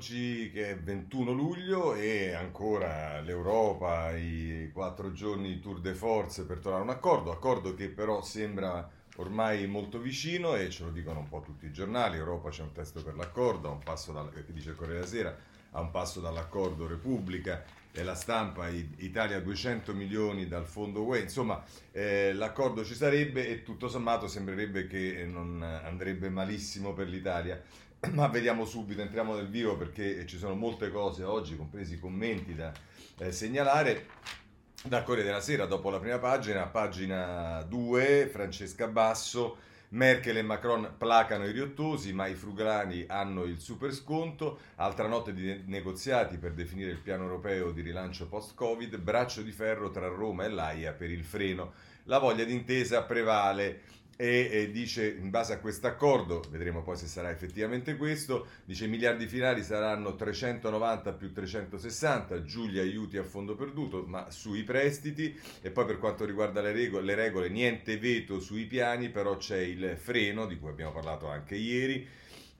Oggi che è 21 luglio e ancora l'Europa, i quattro giorni di tour de force per trovare un accordo, accordo che però sembra ormai molto vicino e ce lo dicono un po' tutti i giornali, Europa c'è un testo per l'accordo, a un passo dal, che dice Corriere della Sera, a un passo dall'accordo Repubblica e la stampa Italia 200 milioni dal fondo UE, insomma eh, l'accordo ci sarebbe e tutto sommato sembrerebbe che non andrebbe malissimo per l'Italia ma vediamo subito, entriamo nel vivo perché ci sono molte cose oggi, compresi i commenti da eh, segnalare. Da Corriere della Sera, dopo la prima pagina, pagina 2, Francesca Basso, Merkel e Macron placano i riottosi, ma i frugalani hanno il super sconto, altra notte di negoziati per definire il piano europeo di rilancio post-Covid, braccio di ferro tra Roma e l'AIA per il freno. La voglia d'intesa prevale e, e dice in base a questo accordo, vedremo poi se sarà effettivamente questo, dice i miliardi finali saranno 390 più 360, Giulia aiuti a fondo perduto, ma sui prestiti. E poi per quanto riguarda le regole, le regole niente veto sui piani, però c'è il freno di cui abbiamo parlato anche ieri.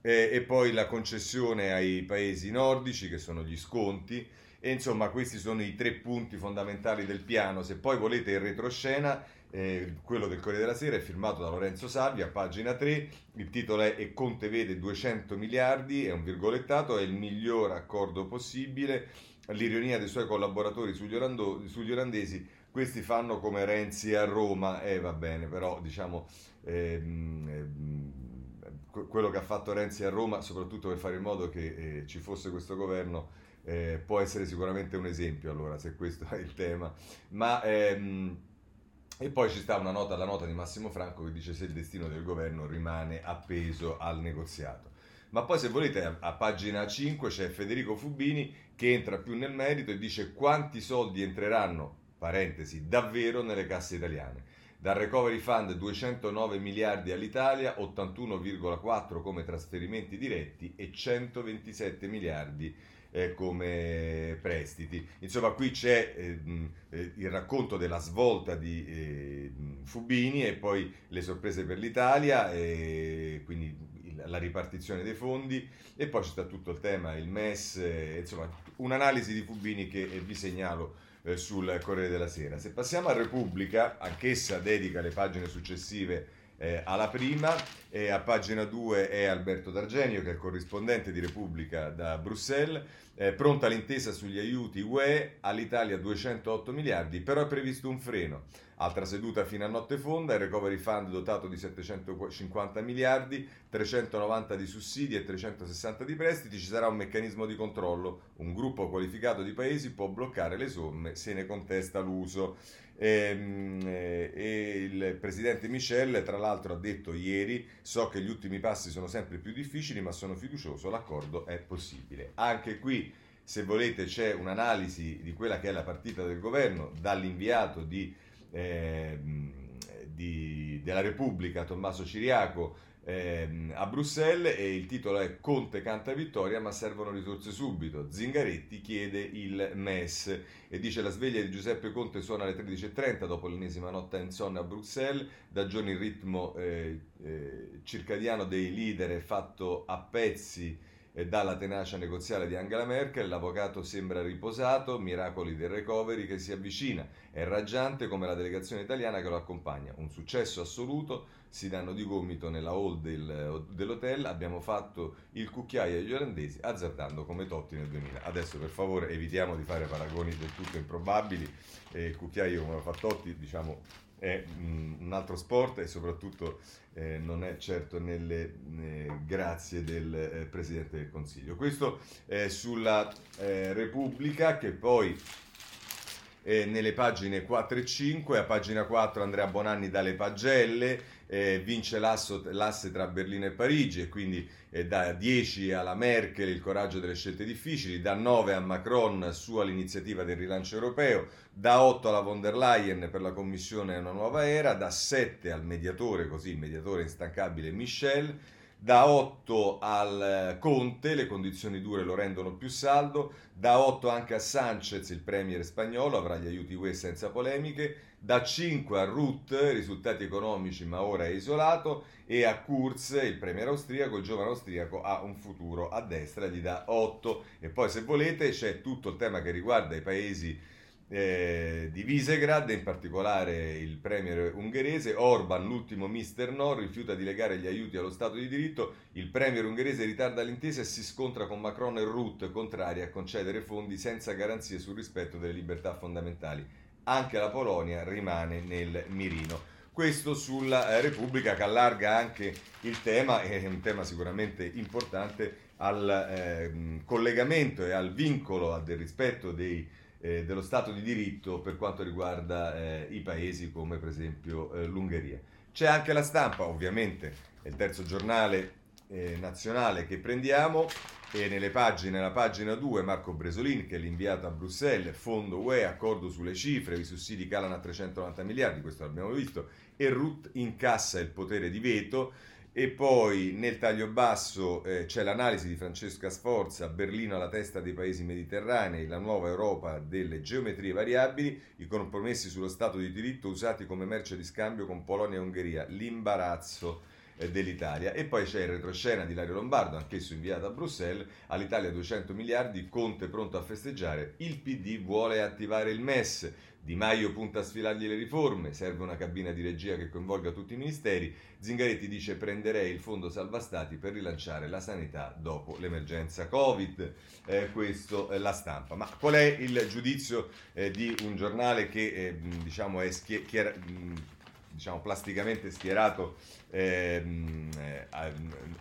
E, e poi la concessione ai paesi nordici che sono gli sconti. E insomma questi sono i tre punti fondamentali del piano, se poi volete il retroscena eh, quello del Corriere della Sera è firmato da Lorenzo Salvi a pagina 3, il titolo è E Conte vede 200 miliardi, è un virgolettato, è il miglior accordo possibile, l'ironia dei suoi collaboratori sugli, orando, sugli olandesi, questi fanno come Renzi a Roma, e eh, va bene, però diciamo... Ehm, ehm, quello che ha fatto Renzi a Roma, soprattutto per fare in modo che eh, ci fosse questo governo, eh, può essere sicuramente un esempio, allora, se questo è il tema. Ma ehm, e poi ci sta una nota, la nota di Massimo Franco che dice se il destino del governo rimane appeso al negoziato. Ma poi se volete a, a pagina 5 c'è Federico Fubini che entra più nel merito e dice quanti soldi entreranno, parentesi, davvero nelle casse italiane. Dal Recovery Fund 209 miliardi all'Italia, 81,4 come trasferimenti diretti e 127 miliardi eh, come prestiti. Insomma, qui c'è eh, eh, il racconto della svolta di eh, Fubini e poi le sorprese per l'Italia, quindi la ripartizione dei fondi e poi c'è tutto il tema, il MES, eh, insomma un'analisi di Fubini che vi segnalo eh, sul Corriere della Sera. Se passiamo a Repubblica, anch'essa dedica le pagine successive eh, alla prima, e a pagina 2 è Alberto D'Argenio che è il corrispondente di Repubblica da Bruxelles, eh, pronta l'intesa sugli aiuti UE all'Italia 208 miliardi, però è previsto un freno. Altra seduta fino a notte fonda, il recovery fund dotato di 750 miliardi, 390 di sussidi e 360 di prestiti, ci sarà un meccanismo di controllo, un gruppo qualificato di paesi può bloccare le somme se ne contesta l'uso. E, ehm, eh, e il presidente Michel, tra l'altro, ha detto ieri: So che gli ultimi passi sono sempre più difficili, ma sono fiducioso, l'accordo è possibile. Anche qui, se volete, c'è un'analisi di quella che è la partita del governo dall'inviato di, eh, di, della Repubblica, Tommaso Ciriaco ehm, a Bruxelles e il titolo è Conte canta vittoria ma servono risorse subito. Zingaretti chiede il MES e dice la sveglia di Giuseppe Conte suona alle 13.30 dopo l'ennesima notte insonne a Bruxelles, da giorni il ritmo eh, eh, circadiano dei leader è fatto a pezzi e dalla tenacia negoziale di Angela Merkel, l'avvocato sembra riposato, miracoli del recovery che si avvicina, è raggiante come la delegazione italiana che lo accompagna, un successo assoluto, si danno di gomito nella hall del, dell'hotel, abbiamo fatto il cucchiaio agli olandesi azzardando come Totti nel 2000. Adesso per favore evitiamo di fare paragoni del tutto improbabili, eh, il cucchiaio come lo fa Totti diciamo è un altro sport e soprattutto eh, non è certo nelle eh, grazie del eh, Presidente del Consiglio. Questo è sulla eh, Repubblica che poi eh, nelle pagine 4 e 5, a pagina 4 Andrea Bonanni dalle pagelle, eh, vince l'asse tra Berlino e Parigi e quindi eh, da 10 alla Merkel il coraggio delle scelte difficili, da 9 a Macron su all'iniziativa del rilancio europeo, da 8 alla von der Leyen per la Commissione Una nuova era, da 7 al mediatore, così mediatore instancabile Michel, da 8 al Conte, le condizioni dure lo rendono più saldo, da 8 anche a Sanchez, il premier spagnolo, avrà gli aiuti UE senza polemiche, da 5 a Ruth, risultati economici ma ora è isolato, e a Kurz, il premier austriaco, il giovane austriaco ha un futuro a destra, gli dà 8. E poi se volete c'è tutto il tema che riguarda i paesi eh, di Visegrad, in particolare il premier ungherese. Orban, l'ultimo mister no, rifiuta di legare gli aiuti allo Stato di diritto. Il premier ungherese ritarda l'intesa e si scontra con Macron e Ruth, contrari a concedere fondi senza garanzie sul rispetto delle libertà fondamentali. Anche la Polonia rimane nel mirino. Questo sulla eh, Repubblica che allarga anche il tema, è un tema sicuramente importante, al eh, collegamento e al vincolo del rispetto dei eh, dello Stato di diritto per quanto riguarda eh, i paesi come per esempio eh, l'Ungheria. C'è anche la stampa, ovviamente, è il terzo giornale eh, nazionale che prendiamo e nelle pagine, nella pagina 2 Marco Bresolin che è l'inviato a Bruxelles, fondo UE, accordo sulle cifre, i sussidi calano a 390 miliardi, questo l'abbiamo visto, e Ruth incassa il potere di veto. E poi nel taglio basso eh, c'è l'analisi di Francesca Sforza, Berlino alla testa dei paesi mediterranei, la nuova Europa delle geometrie variabili, i compromessi sullo Stato di diritto usati come merce di scambio con Polonia e Ungheria, l'imbarazzo dell'Italia. E poi c'è il retroscena di Lario Lombardo, anch'esso inviato a Bruxelles, all'Italia 200 miliardi, Conte pronto a festeggiare, il PD vuole attivare il MES. Di Maio punta a sfilargli le riforme, serve una cabina di regia che coinvolga tutti i ministeri. Zingaretti dice prenderei il fondo salva stati per rilanciare la sanità dopo l'emergenza Covid. Eh, questo è la stampa. Ma qual è il giudizio eh, di un giornale che eh, diciamo è schier- chier- diciamo, plasticamente schierato ehm, eh,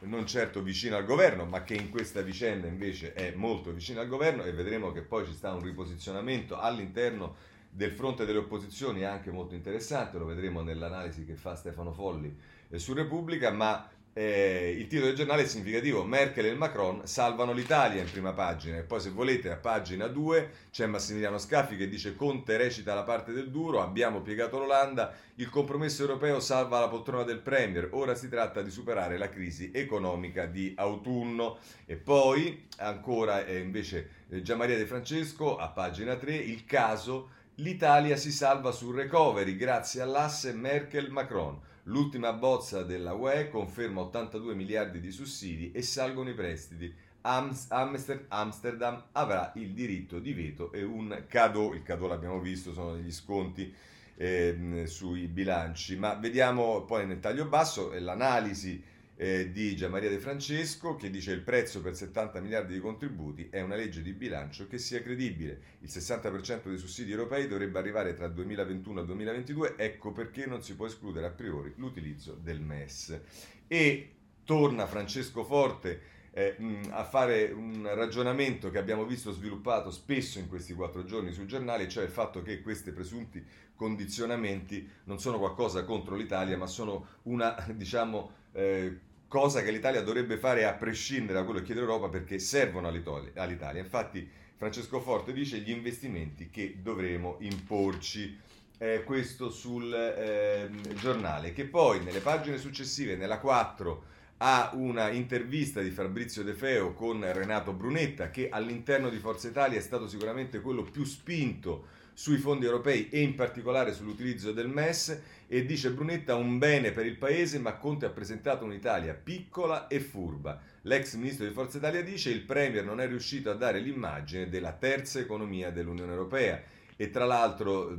non certo vicino al governo, ma che in questa vicenda invece è molto vicino al governo e vedremo che poi ci sta un riposizionamento all'interno del fronte delle opposizioni anche molto interessante, lo vedremo nell'analisi che fa Stefano Folli eh, su Repubblica, ma eh, il titolo del giornale è significativo, Merkel e Macron salvano l'Italia in prima pagina. E poi se volete a pagina 2 c'è Massimiliano Scaffi che dice Conte recita la parte del duro, abbiamo piegato l'Olanda, il compromesso europeo salva la poltrona del Premier, ora si tratta di superare la crisi economica di autunno. E poi ancora eh, invece eh, Gianmaria De Francesco a pagina 3 il caso L'Italia si salva sul recovery grazie all'asse Merkel-Macron. L'ultima bozza della UE conferma 82 miliardi di sussidi e salgono i prestiti. Amsterdam avrà il diritto di veto e un cadeau, il cadeau l'abbiamo visto, sono degli sconti eh, sui bilanci, ma vediamo poi nel taglio basso l'analisi eh, di Gianmaria De Francesco che dice il prezzo per 70 miliardi di contributi è una legge di bilancio che sia credibile. Il 60% dei sussidi europei dovrebbe arrivare tra 2021 e 2022, ecco perché non si può escludere a priori l'utilizzo del MES. E torna Francesco Forte eh, a fare un ragionamento che abbiamo visto sviluppato spesso in questi quattro giorni sui giornali, cioè il fatto che questi presunti condizionamenti non sono qualcosa contro l'Italia, ma sono una, diciamo, eh, cosa che l'Italia dovrebbe fare a prescindere da quello che chiede l'Europa perché servono all'Italia. Infatti Francesco Forte dice gli investimenti che dovremo imporci. Eh, questo sul eh, giornale, che poi nelle pagine successive, nella 4, ha una intervista di Fabrizio De Feo con Renato Brunetta, che all'interno di Forza Italia è stato sicuramente quello più spinto sui fondi europei e in particolare sull'utilizzo del MES e dice Brunetta un bene per il paese ma Conte ha presentato un'Italia piccola e furba. L'ex ministro di Forza Italia dice il Premier non è riuscito a dare l'immagine della terza economia dell'Unione Europea e tra l'altro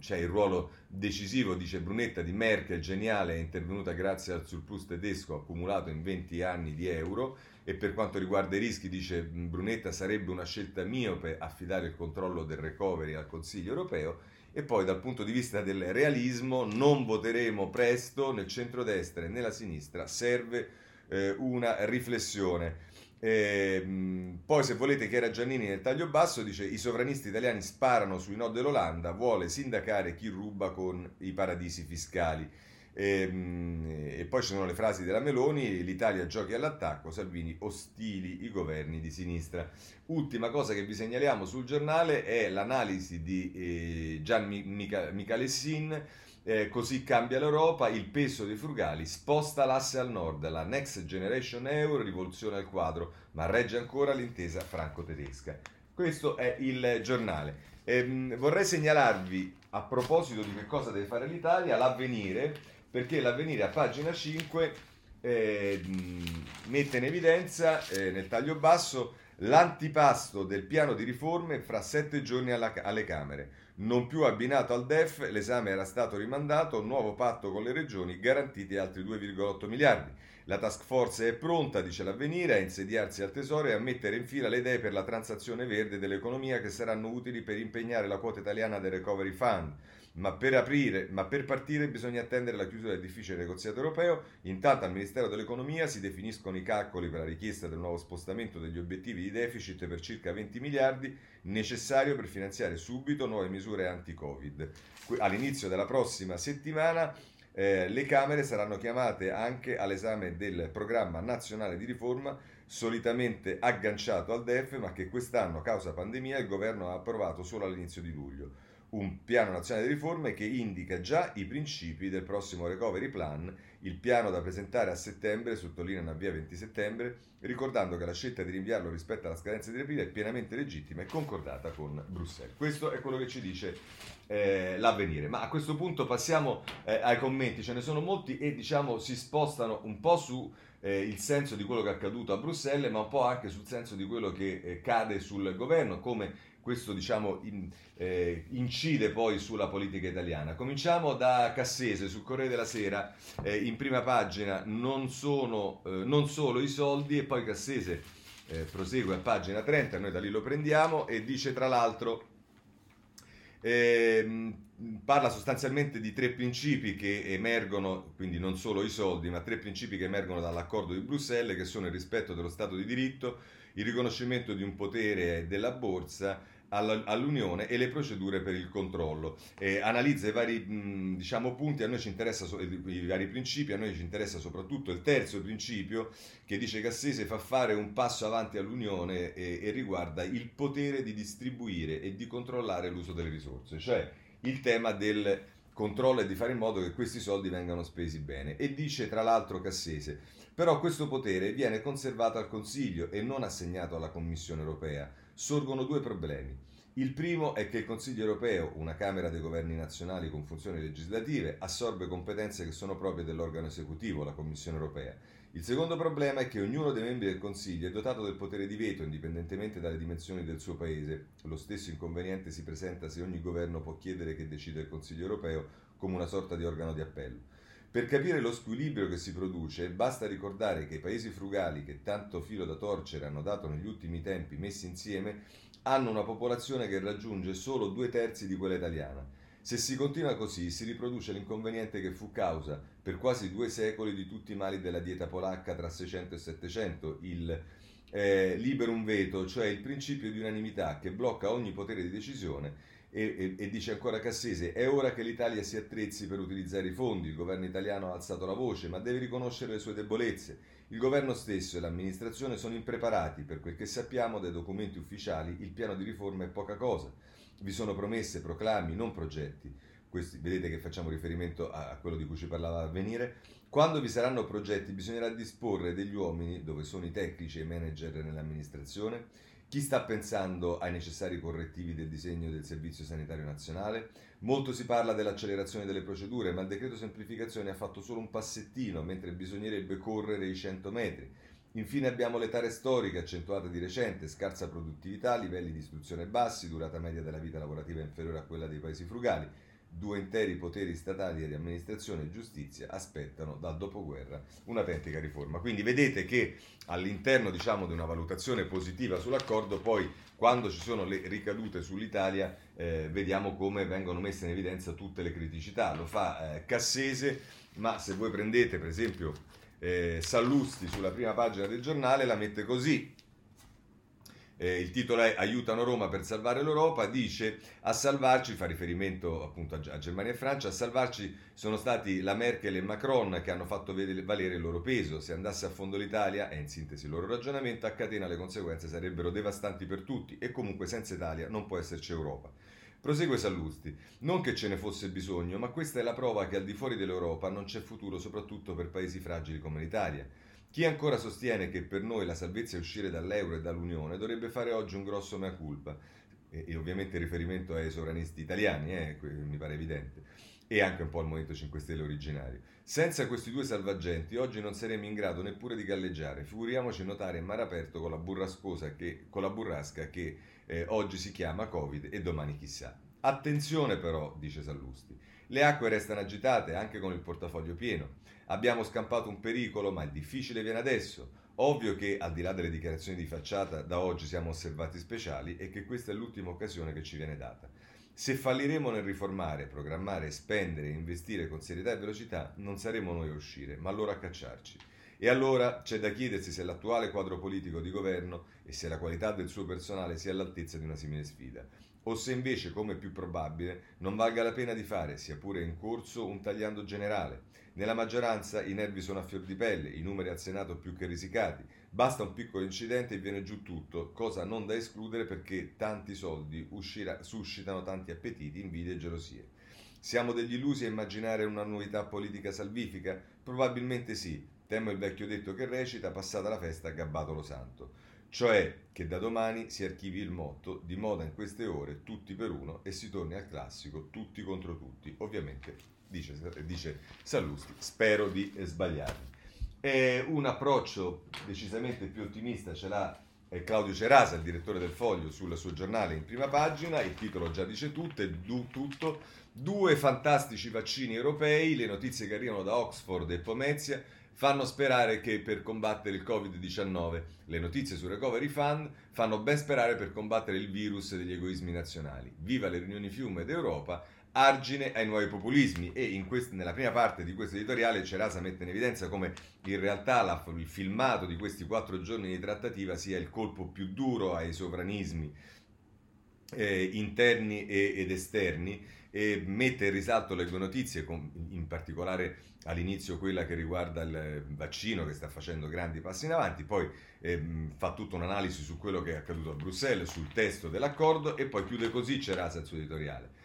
c'è il ruolo decisivo, dice Brunetta, di Merkel, geniale, è intervenuta grazie al surplus tedesco accumulato in 20 anni di euro e per quanto riguarda i rischi, dice Brunetta, sarebbe una scelta miope affidare il controllo del recovery al Consiglio europeo e poi dal punto di vista del realismo non voteremo presto nel centrodestra e nella sinistra, serve eh, una riflessione. Eh, poi se volete Chiara Giannini nel taglio basso dice i sovranisti italiani sparano sui no dell'Olanda, vuole sindacare chi ruba con i paradisi fiscali. E, ehm, e, poi ci sono le frasi della Meloni, l'Italia giochi all'attacco, Salvini ostili i governi di sinistra. Ultima cosa che vi segnaliamo sul giornale è l'analisi di eh, Gian Mica, Micalessin, eh, così cambia l'Europa, il peso dei frugali sposta l'asse al nord, la Next Generation Euro rivoluziona il quadro, ma regge ancora l'intesa franco-tedesca. Questo è il giornale. Ehm, vorrei segnalarvi a proposito di che cosa deve fare l'Italia, l'avvenire, perché l'avvenire a pagina 5 eh, mette in evidenza eh, nel taglio basso l'antipasto del piano di riforme fra sette giorni alla, alle Camere. Non più abbinato al DEF, l'esame era stato rimandato, nuovo patto con le regioni, garantiti altri 2,8 miliardi. La task force è pronta, dice l'avvenire, a insediarsi al Tesoro e a mettere in fila le idee per la transazione verde dell'economia che saranno utili per impegnare la quota italiana del Recovery Fund. Ma per, aprire, ma per partire bisogna attendere la chiusura del difficile negoziato europeo. Intanto al Ministero dell'Economia si definiscono i calcoli per la richiesta del nuovo spostamento degli obiettivi di deficit per circa 20 miliardi necessario per finanziare subito nuove misure anti-Covid. All'inizio della prossima settimana eh, le Camere saranno chiamate anche all'esame del programma nazionale di riforma solitamente agganciato al DEF ma che quest'anno, causa pandemia, il governo ha approvato solo all'inizio di luglio. Un piano nazionale di riforme che indica già i principi del prossimo recovery plan, il piano da presentare a settembre, sottolinea a via 20 settembre, ricordando che la scelta di rinviarlo rispetto alla scadenza di aprile è pienamente legittima e concordata con Bruxelles. Questo è quello che ci dice eh, l'avvenire. Ma a questo punto passiamo eh, ai commenti, ce ne sono molti e diciamo si spostano un po' su eh, il senso di quello che è accaduto a Bruxelles, ma un po' anche sul senso di quello che eh, cade sul governo, come questo diciamo in, eh, incide poi sulla politica italiana. Cominciamo da Cassese sul Corriere della Sera, eh, in prima pagina non, sono, non solo i soldi e poi Cassese prosegue a pagina 30, noi da lì lo prendiamo e dice tra l'altro eh, parla sostanzialmente di tre principi che emergono, quindi non solo i soldi, ma tre principi che emergono dall'accordo di Bruxelles, che sono il rispetto dello Stato di diritto, il riconoscimento di un potere della borsa all'Unione e le procedure per il controllo. Eh, analizza i vari diciamo, punti, a noi ci interessa so- i vari principi, a noi ci interessa soprattutto il terzo principio che dice che Assese fa fare un passo avanti all'Unione e, e riguarda il potere di distribuire e di controllare l'uso delle risorse, cioè il tema del controllo e di fare in modo che questi soldi vengano spesi bene. E dice tra l'altro Cassese, però questo potere viene conservato al Consiglio e non assegnato alla Commissione europea sorgono due problemi. Il primo è che il Consiglio europeo, una Camera dei governi nazionali con funzioni legislative, assorbe competenze che sono proprie dell'organo esecutivo, la Commissione europea. Il secondo problema è che ognuno dei membri del Consiglio è dotato del potere di veto indipendentemente dalle dimensioni del suo paese. Lo stesso inconveniente si presenta se ogni governo può chiedere che decida il Consiglio europeo come una sorta di organo di appello. Per capire lo squilibrio che si produce, basta ricordare che i paesi frugali che tanto filo da torcere hanno dato negli ultimi tempi messi insieme hanno una popolazione che raggiunge solo due terzi di quella italiana. Se si continua così, si riproduce l'inconveniente che fu causa per quasi due secoli di tutti i mali della dieta polacca tra 600 e 700, il eh, liberum veto, cioè il principio di unanimità che blocca ogni potere di decisione e, e, e, dice ancora Cassese, è ora che l'Italia si attrezzi per utilizzare i fondi, il governo italiano ha alzato la voce, ma deve riconoscere le sue debolezze. Il governo stesso e l'amministrazione sono impreparati, per quel che sappiamo dai documenti ufficiali il piano di riforma è poca cosa. Vi sono promesse, proclami, non progetti. Questi, vedete che facciamo riferimento a, a quello di cui ci parlava a venire. Quando vi saranno progetti bisognerà disporre degli uomini, dove sono i tecnici e i manager nell'amministrazione, chi sta pensando ai necessari correttivi del disegno del Servizio Sanitario Nazionale? Molto si parla dell'accelerazione delle procedure, ma il decreto semplificazione ha fatto solo un passettino, mentre bisognerebbe correre i 100 metri. Infine abbiamo le tare storiche accentuate di recente, scarsa produttività, livelli di istruzione bassi, durata media della vita lavorativa inferiore a quella dei paesi frugali due interi poteri statali di amministrazione e giustizia aspettano dal dopoguerra un'autentica riforma. Quindi vedete che all'interno diciamo, di una valutazione positiva sull'accordo, poi quando ci sono le ricadute sull'Italia, eh, vediamo come vengono messe in evidenza tutte le criticità. Lo fa eh, Cassese, ma se voi prendete per esempio eh, Sallusti sulla prima pagina del giornale, la mette così. Eh, il titolo è Aiutano Roma per salvare l'Europa, dice a salvarci, fa riferimento appunto a, a Germania e Francia, a salvarci sono stati la Merkel e Macron che hanno fatto vedere, valere il loro peso, se andasse a fondo l'Italia, è in sintesi il loro ragionamento, a catena le conseguenze sarebbero devastanti per tutti e comunque senza Italia non può esserci Europa. Prosegue Sallusti. Non che ce ne fosse bisogno, ma questa è la prova che al di fuori dell'Europa non c'è futuro, soprattutto per paesi fragili come l'Italia. Chi ancora sostiene che per noi la salvezza è uscire dall'euro e dall'Unione dovrebbe fare oggi un grosso mea culpa. E, e ovviamente il riferimento ai sovranisti italiani, eh, mi pare evidente, e anche un po' al Movimento 5 Stelle originario. Senza questi due salvagenti oggi non saremmo in grado neppure di galleggiare, figuriamoci nuotare in mare aperto con la, che, con la burrasca che eh, oggi si chiama Covid e domani chissà. Attenzione però, dice Sallusti, le acque restano agitate anche con il portafoglio pieno. Abbiamo scampato un pericolo, ma il difficile viene adesso. Ovvio che, al di là delle dichiarazioni di facciata, da oggi siamo osservati speciali e che questa è l'ultima occasione che ci viene data. Se falliremo nel riformare, programmare, spendere e investire con serietà e velocità, non saremo noi a uscire, ma loro a cacciarci. E allora c'è da chiedersi se l'attuale quadro politico di governo e se la qualità del suo personale sia all'altezza di una simile sfida, o se invece, come più probabile, non valga la pena di fare, sia pure in corso, un tagliando generale. Nella maggioranza i nervi sono a fior di pelle, i numeri al Senato più che risicati, basta un piccolo incidente e viene giù tutto, cosa non da escludere perché tanti soldi uscirà, suscitano tanti appetiti, invidie e gelosie. Siamo degli illusi a immaginare una novità politica salvifica? Probabilmente sì, Temo il vecchio detto che recita, passata la festa, gabbato lo santo. Cioè che da domani si archivi il motto di moda in queste ore, tutti per uno, e si torni al classico, tutti contro tutti. Ovviamente, dice, dice Sallusti, spero di sbagliarmi. E un approccio decisamente più ottimista ce l'ha Claudio Cerasa, il direttore del Foglio, sul suo giornale in prima pagina. Il titolo già dice tutto, du, tutto. Due fantastici vaccini europei, le notizie che arrivano da Oxford e Pomezia fanno sperare che per combattere il Covid-19 le notizie sul Recovery Fund fanno ben sperare per combattere il virus degli egoismi nazionali. Viva le riunioni Fiume d'Europa, argine ai nuovi populismi e quest- nella prima parte di questo editoriale Cerasa mette in evidenza come in realtà la, il filmato di questi quattro giorni di trattativa sia il colpo più duro ai sovranismi eh, interni e, ed esterni e mette in risalto le due notizie, in particolare all'inizio quella che riguarda il vaccino che sta facendo grandi passi in avanti, poi eh, fa tutta un'analisi su quello che è accaduto a Bruxelles, sul testo dell'accordo e poi chiude così Cerasa il suo editoriale.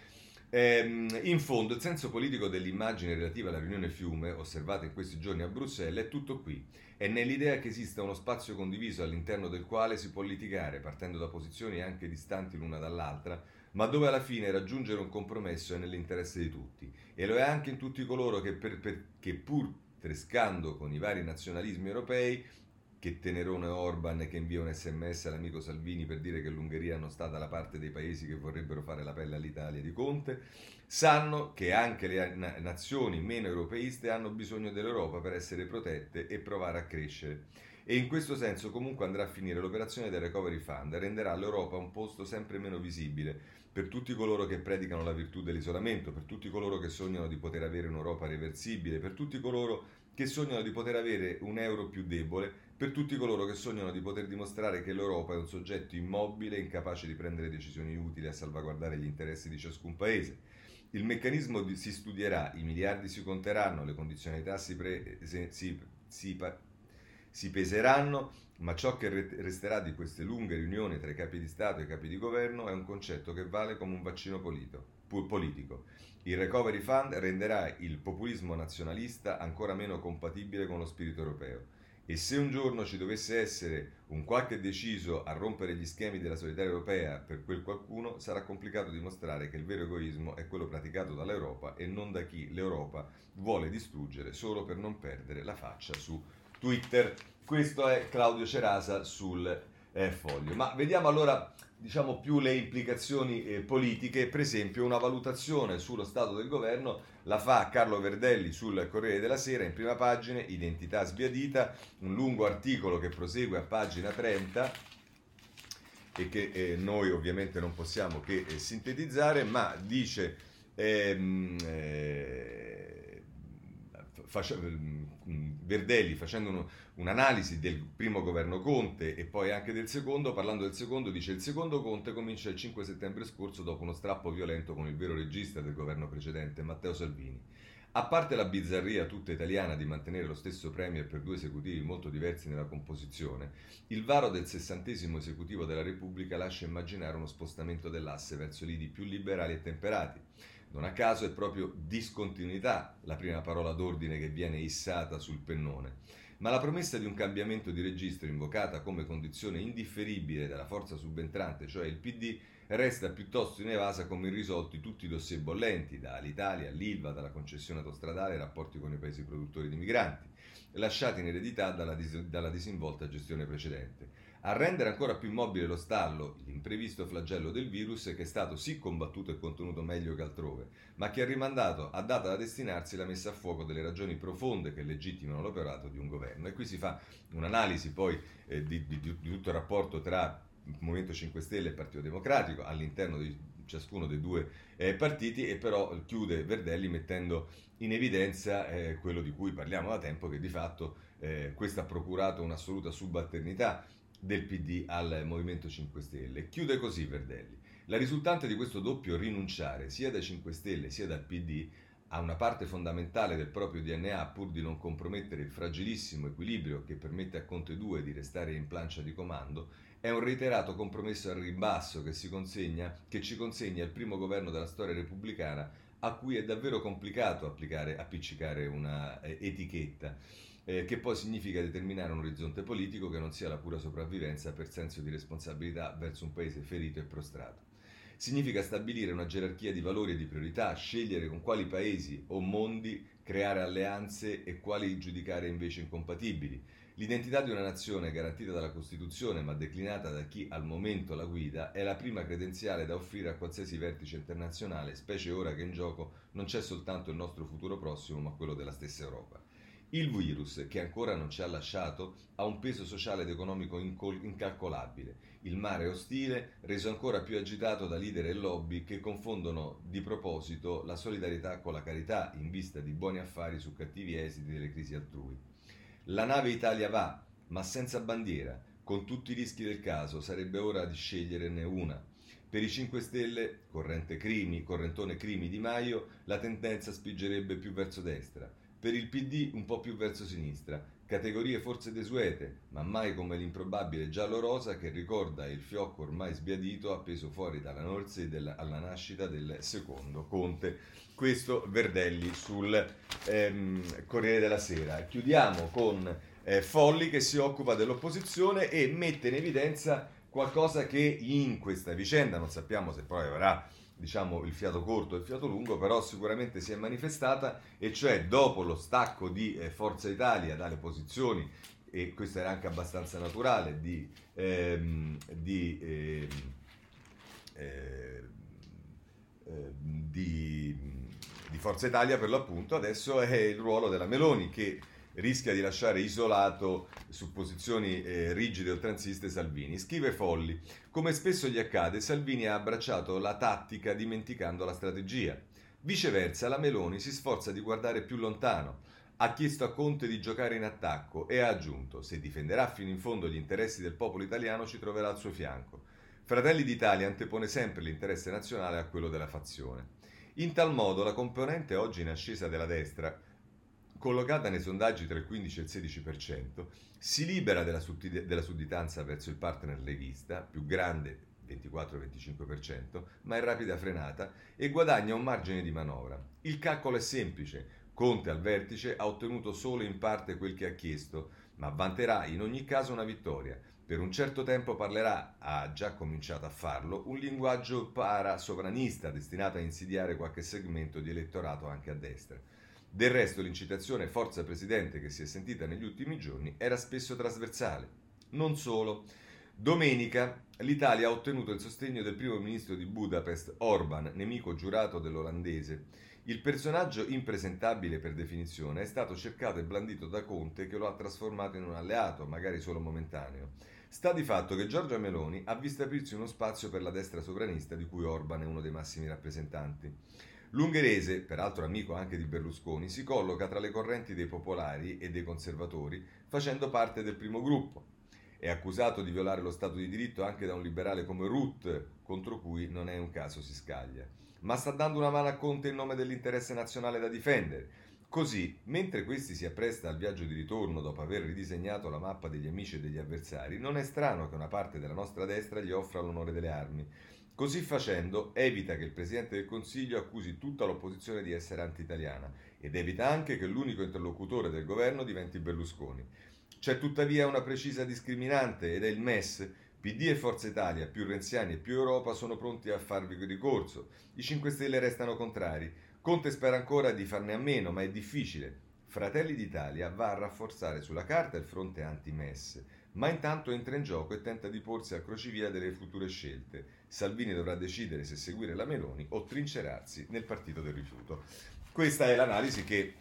Ehm, in fondo il senso politico dell'immagine relativa alla riunione Fiume, osservata in questi giorni a Bruxelles, è tutto qui. È nell'idea che esista uno spazio condiviso all'interno del quale si può litigare, partendo da posizioni anche distanti l'una dall'altra, ma dove alla fine raggiungere un compromesso è nell'interesse di tutti. E lo è anche in tutti coloro che, per, per, che pur trescando con i vari nazionalismi europei, che Tenerone Orban che invia un sms all'amico Salvini per dire che l'Ungheria non sta dalla parte dei paesi che vorrebbero fare la pelle all'Italia di Conte, sanno che anche le nazioni meno europeiste hanno bisogno dell'Europa per essere protette e provare a crescere. E in questo senso comunque andrà a finire l'operazione del Recovery Fund renderà l'Europa un posto sempre meno visibile per tutti coloro che predicano la virtù dell'isolamento, per tutti coloro che sognano di poter avere un'Europa reversibile, per tutti coloro che sognano di poter avere un euro più debole, per tutti coloro che sognano di poter dimostrare che l'Europa è un soggetto immobile, incapace di prendere decisioni utili a salvaguardare gli interessi di ciascun paese. Il meccanismo si studierà, i miliardi si conteranno, le condizionalità si, pre, si, si, si si peseranno, ma ciò che resterà di queste lunghe riunioni tra i capi di Stato e i capi di governo è un concetto che vale come un vaccino politico. Il Recovery Fund renderà il populismo nazionalista ancora meno compatibile con lo spirito europeo. E se un giorno ci dovesse essere un qualche deciso a rompere gli schemi della solidarietà europea per quel qualcuno, sarà complicato dimostrare che il vero egoismo è quello praticato dall'Europa e non da chi l'Europa vuole distruggere solo per non perdere la faccia su Twitter. Questo è Claudio Cerasa sul eh, foglio. Ma vediamo allora diciamo più le implicazioni eh, politiche, per esempio una valutazione sullo stato del governo la fa Carlo Verdelli sul Corriere della Sera in prima pagina, identità sbiadita, un lungo articolo che prosegue a pagina 30 e che eh, noi ovviamente non possiamo che eh, sintetizzare, ma dice ehm, eh, face, Verdelli facendo un'analisi del primo governo Conte e poi anche del secondo, parlando del secondo, dice il secondo Conte comincia il 5 settembre scorso dopo uno strappo violento con il vero regista del governo precedente, Matteo Salvini. A parte la bizzarria tutta italiana di mantenere lo stesso Premier per due esecutivi molto diversi nella composizione, il varo del sessantesimo esecutivo della Repubblica lascia immaginare uno spostamento dell'asse verso lidi più liberali e temperati. Non a caso è proprio discontinuità la prima parola d'ordine che viene issata sul pennone. Ma la promessa di un cambiamento di registro invocata come condizione indifferibile dalla forza subentrante, cioè il PD, resta piuttosto inevasa come irrisolti tutti i dossier bollenti, dall'Italia all'Ilva, dalla concessione autostradale ai rapporti con i paesi produttori di migranti, lasciati in eredità dalla, dis- dalla disinvolta gestione precedente. A rendere ancora più immobile lo stallo, l'imprevisto flagello del virus che è stato sì combattuto e contenuto meglio che altrove, ma che ha rimandato a data da destinarsi la messa a fuoco delle ragioni profonde che legittimano l'operato di un governo. E qui si fa un'analisi poi eh, di, di, di tutto il rapporto tra Movimento 5 Stelle e Partito Democratico all'interno di ciascuno dei due eh, partiti e però chiude Verdelli mettendo in evidenza eh, quello di cui parliamo da tempo che di fatto eh, questo ha procurato un'assoluta subalternità del PD al Movimento 5 Stelle. Chiude così Verdelli. La risultante di questo doppio rinunciare sia dai 5 Stelle sia dal PD a una parte fondamentale del proprio DNA pur di non compromettere il fragilissimo equilibrio che permette a Conte 2 di restare in plancia di comando è un reiterato compromesso al ribasso che, consegna, che ci consegna il primo governo della storia repubblicana a cui è davvero complicato applicare, appiccicare una eh, etichetta, eh, che poi significa determinare un orizzonte politico che non sia la pura sopravvivenza per senso di responsabilità verso un paese ferito e prostrato. Significa stabilire una gerarchia di valori e di priorità, scegliere con quali paesi o mondi creare alleanze e quali giudicare invece incompatibili, L'identità di una nazione garantita dalla Costituzione ma declinata da chi al momento la guida è la prima credenziale da offrire a qualsiasi vertice internazionale, specie ora che in gioco non c'è soltanto il nostro futuro prossimo ma quello della stessa Europa. Il virus, che ancora non ci ha lasciato, ha un peso sociale ed economico incalcolabile. Il mare ostile, reso ancora più agitato da leader e lobby che confondono di proposito la solidarietà con la carità in vista di buoni affari su cattivi esiti delle crisi altrui. La nave Italia va, ma senza bandiera. Con tutti i rischi del caso, sarebbe ora di sceglierne una. Per i 5 Stelle, corrente crimi, correntone crimi di Maio, la tendenza spingerebbe più verso destra. Per il PD un po' più verso sinistra. Categorie forse desuete, ma mai come l'improbabile giallo-rosa che ricorda il fiocco ormai sbiadito appeso fuori dalla Norsed alla nascita del secondo Conte. Questo Verdelli sul ehm, Corriere della Sera. Chiudiamo con eh, Folli che si occupa dell'opposizione e mette in evidenza qualcosa che in questa vicenda, non sappiamo se poi avrà diciamo il fiato corto e il fiato lungo, però sicuramente si è manifestata e cioè dopo lo stacco di eh, Forza Italia dalle posizioni e questo era anche abbastanza naturale di, ehm, di, ehm, eh, eh, di di Forza Italia per l'appunto, adesso è il ruolo della Meloni che rischia di lasciare isolato su posizioni eh, rigide oltranziste Salvini. Scrive Folli, come spesso gli accade, Salvini ha abbracciato la tattica dimenticando la strategia. Viceversa, la Meloni si sforza di guardare più lontano. Ha chiesto a Conte di giocare in attacco e ha aggiunto, se difenderà fino in fondo gli interessi del popolo italiano ci troverà al suo fianco. Fratelli d'Italia antepone sempre l'interesse nazionale a quello della fazione. In tal modo la componente oggi in ascesa della destra, collocata nei sondaggi tra il 15 e il 16%, si libera della, suddit- della sudditanza verso il partner leghista, più grande 24-25%, ma in rapida frenata, e guadagna un margine di manovra. Il calcolo è semplice. Conte al vertice ha ottenuto solo in parte quel che ha chiesto, ma vanterà in ogni caso una vittoria. Per un certo tempo parlerà, ha già cominciato a farlo, un linguaggio para-sovranista destinato a insidiare qualche segmento di elettorato anche a destra. Del resto l'incitazione forza presidente che si è sentita negli ultimi giorni era spesso trasversale. Non solo. Domenica l'Italia ha ottenuto il sostegno del primo ministro di Budapest, Orban, nemico giurato dell'olandese. Il personaggio impresentabile per definizione è stato cercato e blandito da Conte che lo ha trasformato in un alleato, magari solo momentaneo. Sta di fatto che Giorgia Meloni ha visto aprirsi uno spazio per la destra sovranista di cui Orban è uno dei massimi rappresentanti. L'ungherese, peraltro amico anche di Berlusconi, si colloca tra le correnti dei popolari e dei conservatori, facendo parte del primo gruppo. È accusato di violare lo Stato di diritto anche da un liberale come Ruth, contro cui non è un caso si scaglia. Ma sta dando una mano a Conte in nome dell'interesse nazionale da difendere. Così, mentre questi si appresta al viaggio di ritorno dopo aver ridisegnato la mappa degli amici e degli avversari, non è strano che una parte della nostra destra gli offra l'onore delle armi Così facendo evita che il Presidente del Consiglio accusi tutta l'opposizione di essere anti-italiana ed evita anche che l'unico interlocutore del governo diventi Berlusconi. C'è tuttavia una precisa discriminante ed è il MES. PD e Forza Italia, più renziani e più Europa, sono pronti a farvi ricorso. I 5 Stelle restano contrari. Conte spera ancora di farne a meno, ma è difficile. Fratelli d'Italia va a rafforzare sulla carta il fronte anti-MES, ma intanto entra in gioco e tenta di porsi al crocevia delle future scelte. Salvini dovrà decidere se seguire la Meloni o trincerarsi nel partito del rifiuto. Questa è l'analisi che,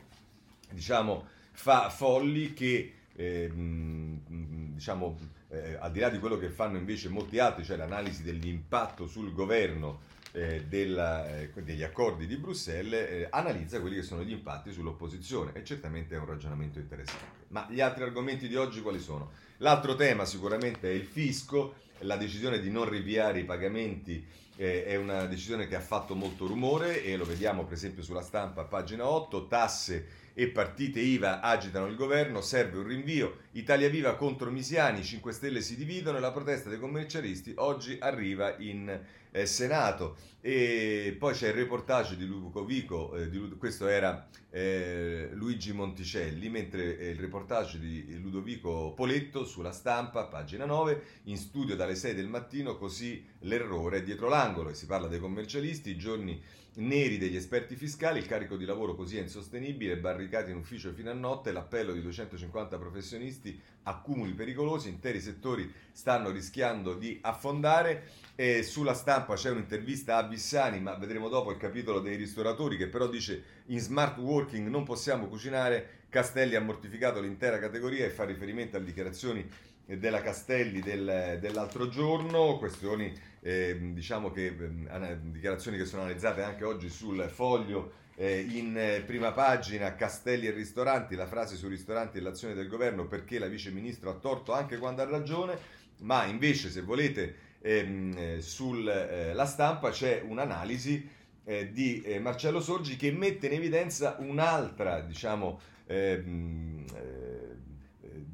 diciamo, fa folli che, eh, diciamo, eh, al di là di quello che fanno invece molti altri, cioè l'analisi dell'impatto sul governo eh, della, eh, degli accordi di Bruxelles, eh, analizza quelli che sono gli impatti sull'opposizione e certamente è un ragionamento interessante. Ma gli altri argomenti di oggi quali sono? L'altro tema sicuramente è il fisco, la decisione di non rinviare i pagamenti eh, è una decisione che ha fatto molto rumore e lo vediamo per esempio sulla stampa pagina 8, tasse e partite IVA agitano il governo, serve un rinvio, Italia Viva contro Misiani, 5 Stelle si dividono e la protesta dei commercialisti oggi arriva in eh, Senato. E poi c'è il reportage di Ludovico, eh, di, questo era eh, Luigi Monticelli, mentre eh, il reportage di Ludovico Poletto sulla stampa, pagina 9, in studio dalle 6 del mattino, così l'errore è dietro l'angolo e si parla dei commercialisti, i giorni neri degli esperti fiscali, il carico di lavoro così è insostenibile, barricati in ufficio fino a notte, l'appello di 250 professionisti, accumuli pericolosi, interi settori stanno rischiando di affondare. E sulla stampa c'è un'intervista a Vissani, ma vedremo dopo il capitolo dei ristoratori che però dice in smart working non possiamo cucinare, Castelli ha mortificato l'intera categoria e fa riferimento alle dichiarazioni della Castelli del, dell'altro giorno, questioni eh, diciamo che eh, dichiarazioni che sono analizzate anche oggi sul foglio eh, in eh, prima pagina Castelli e ristoranti, la frase sui ristoranti e l'azione del governo perché la vice ministro ha torto anche quando ha ragione, ma invece se volete ehm, eh, sulla eh, stampa c'è un'analisi eh, di eh, Marcello Sorgi che mette in evidenza un'altra diciamo, ehm,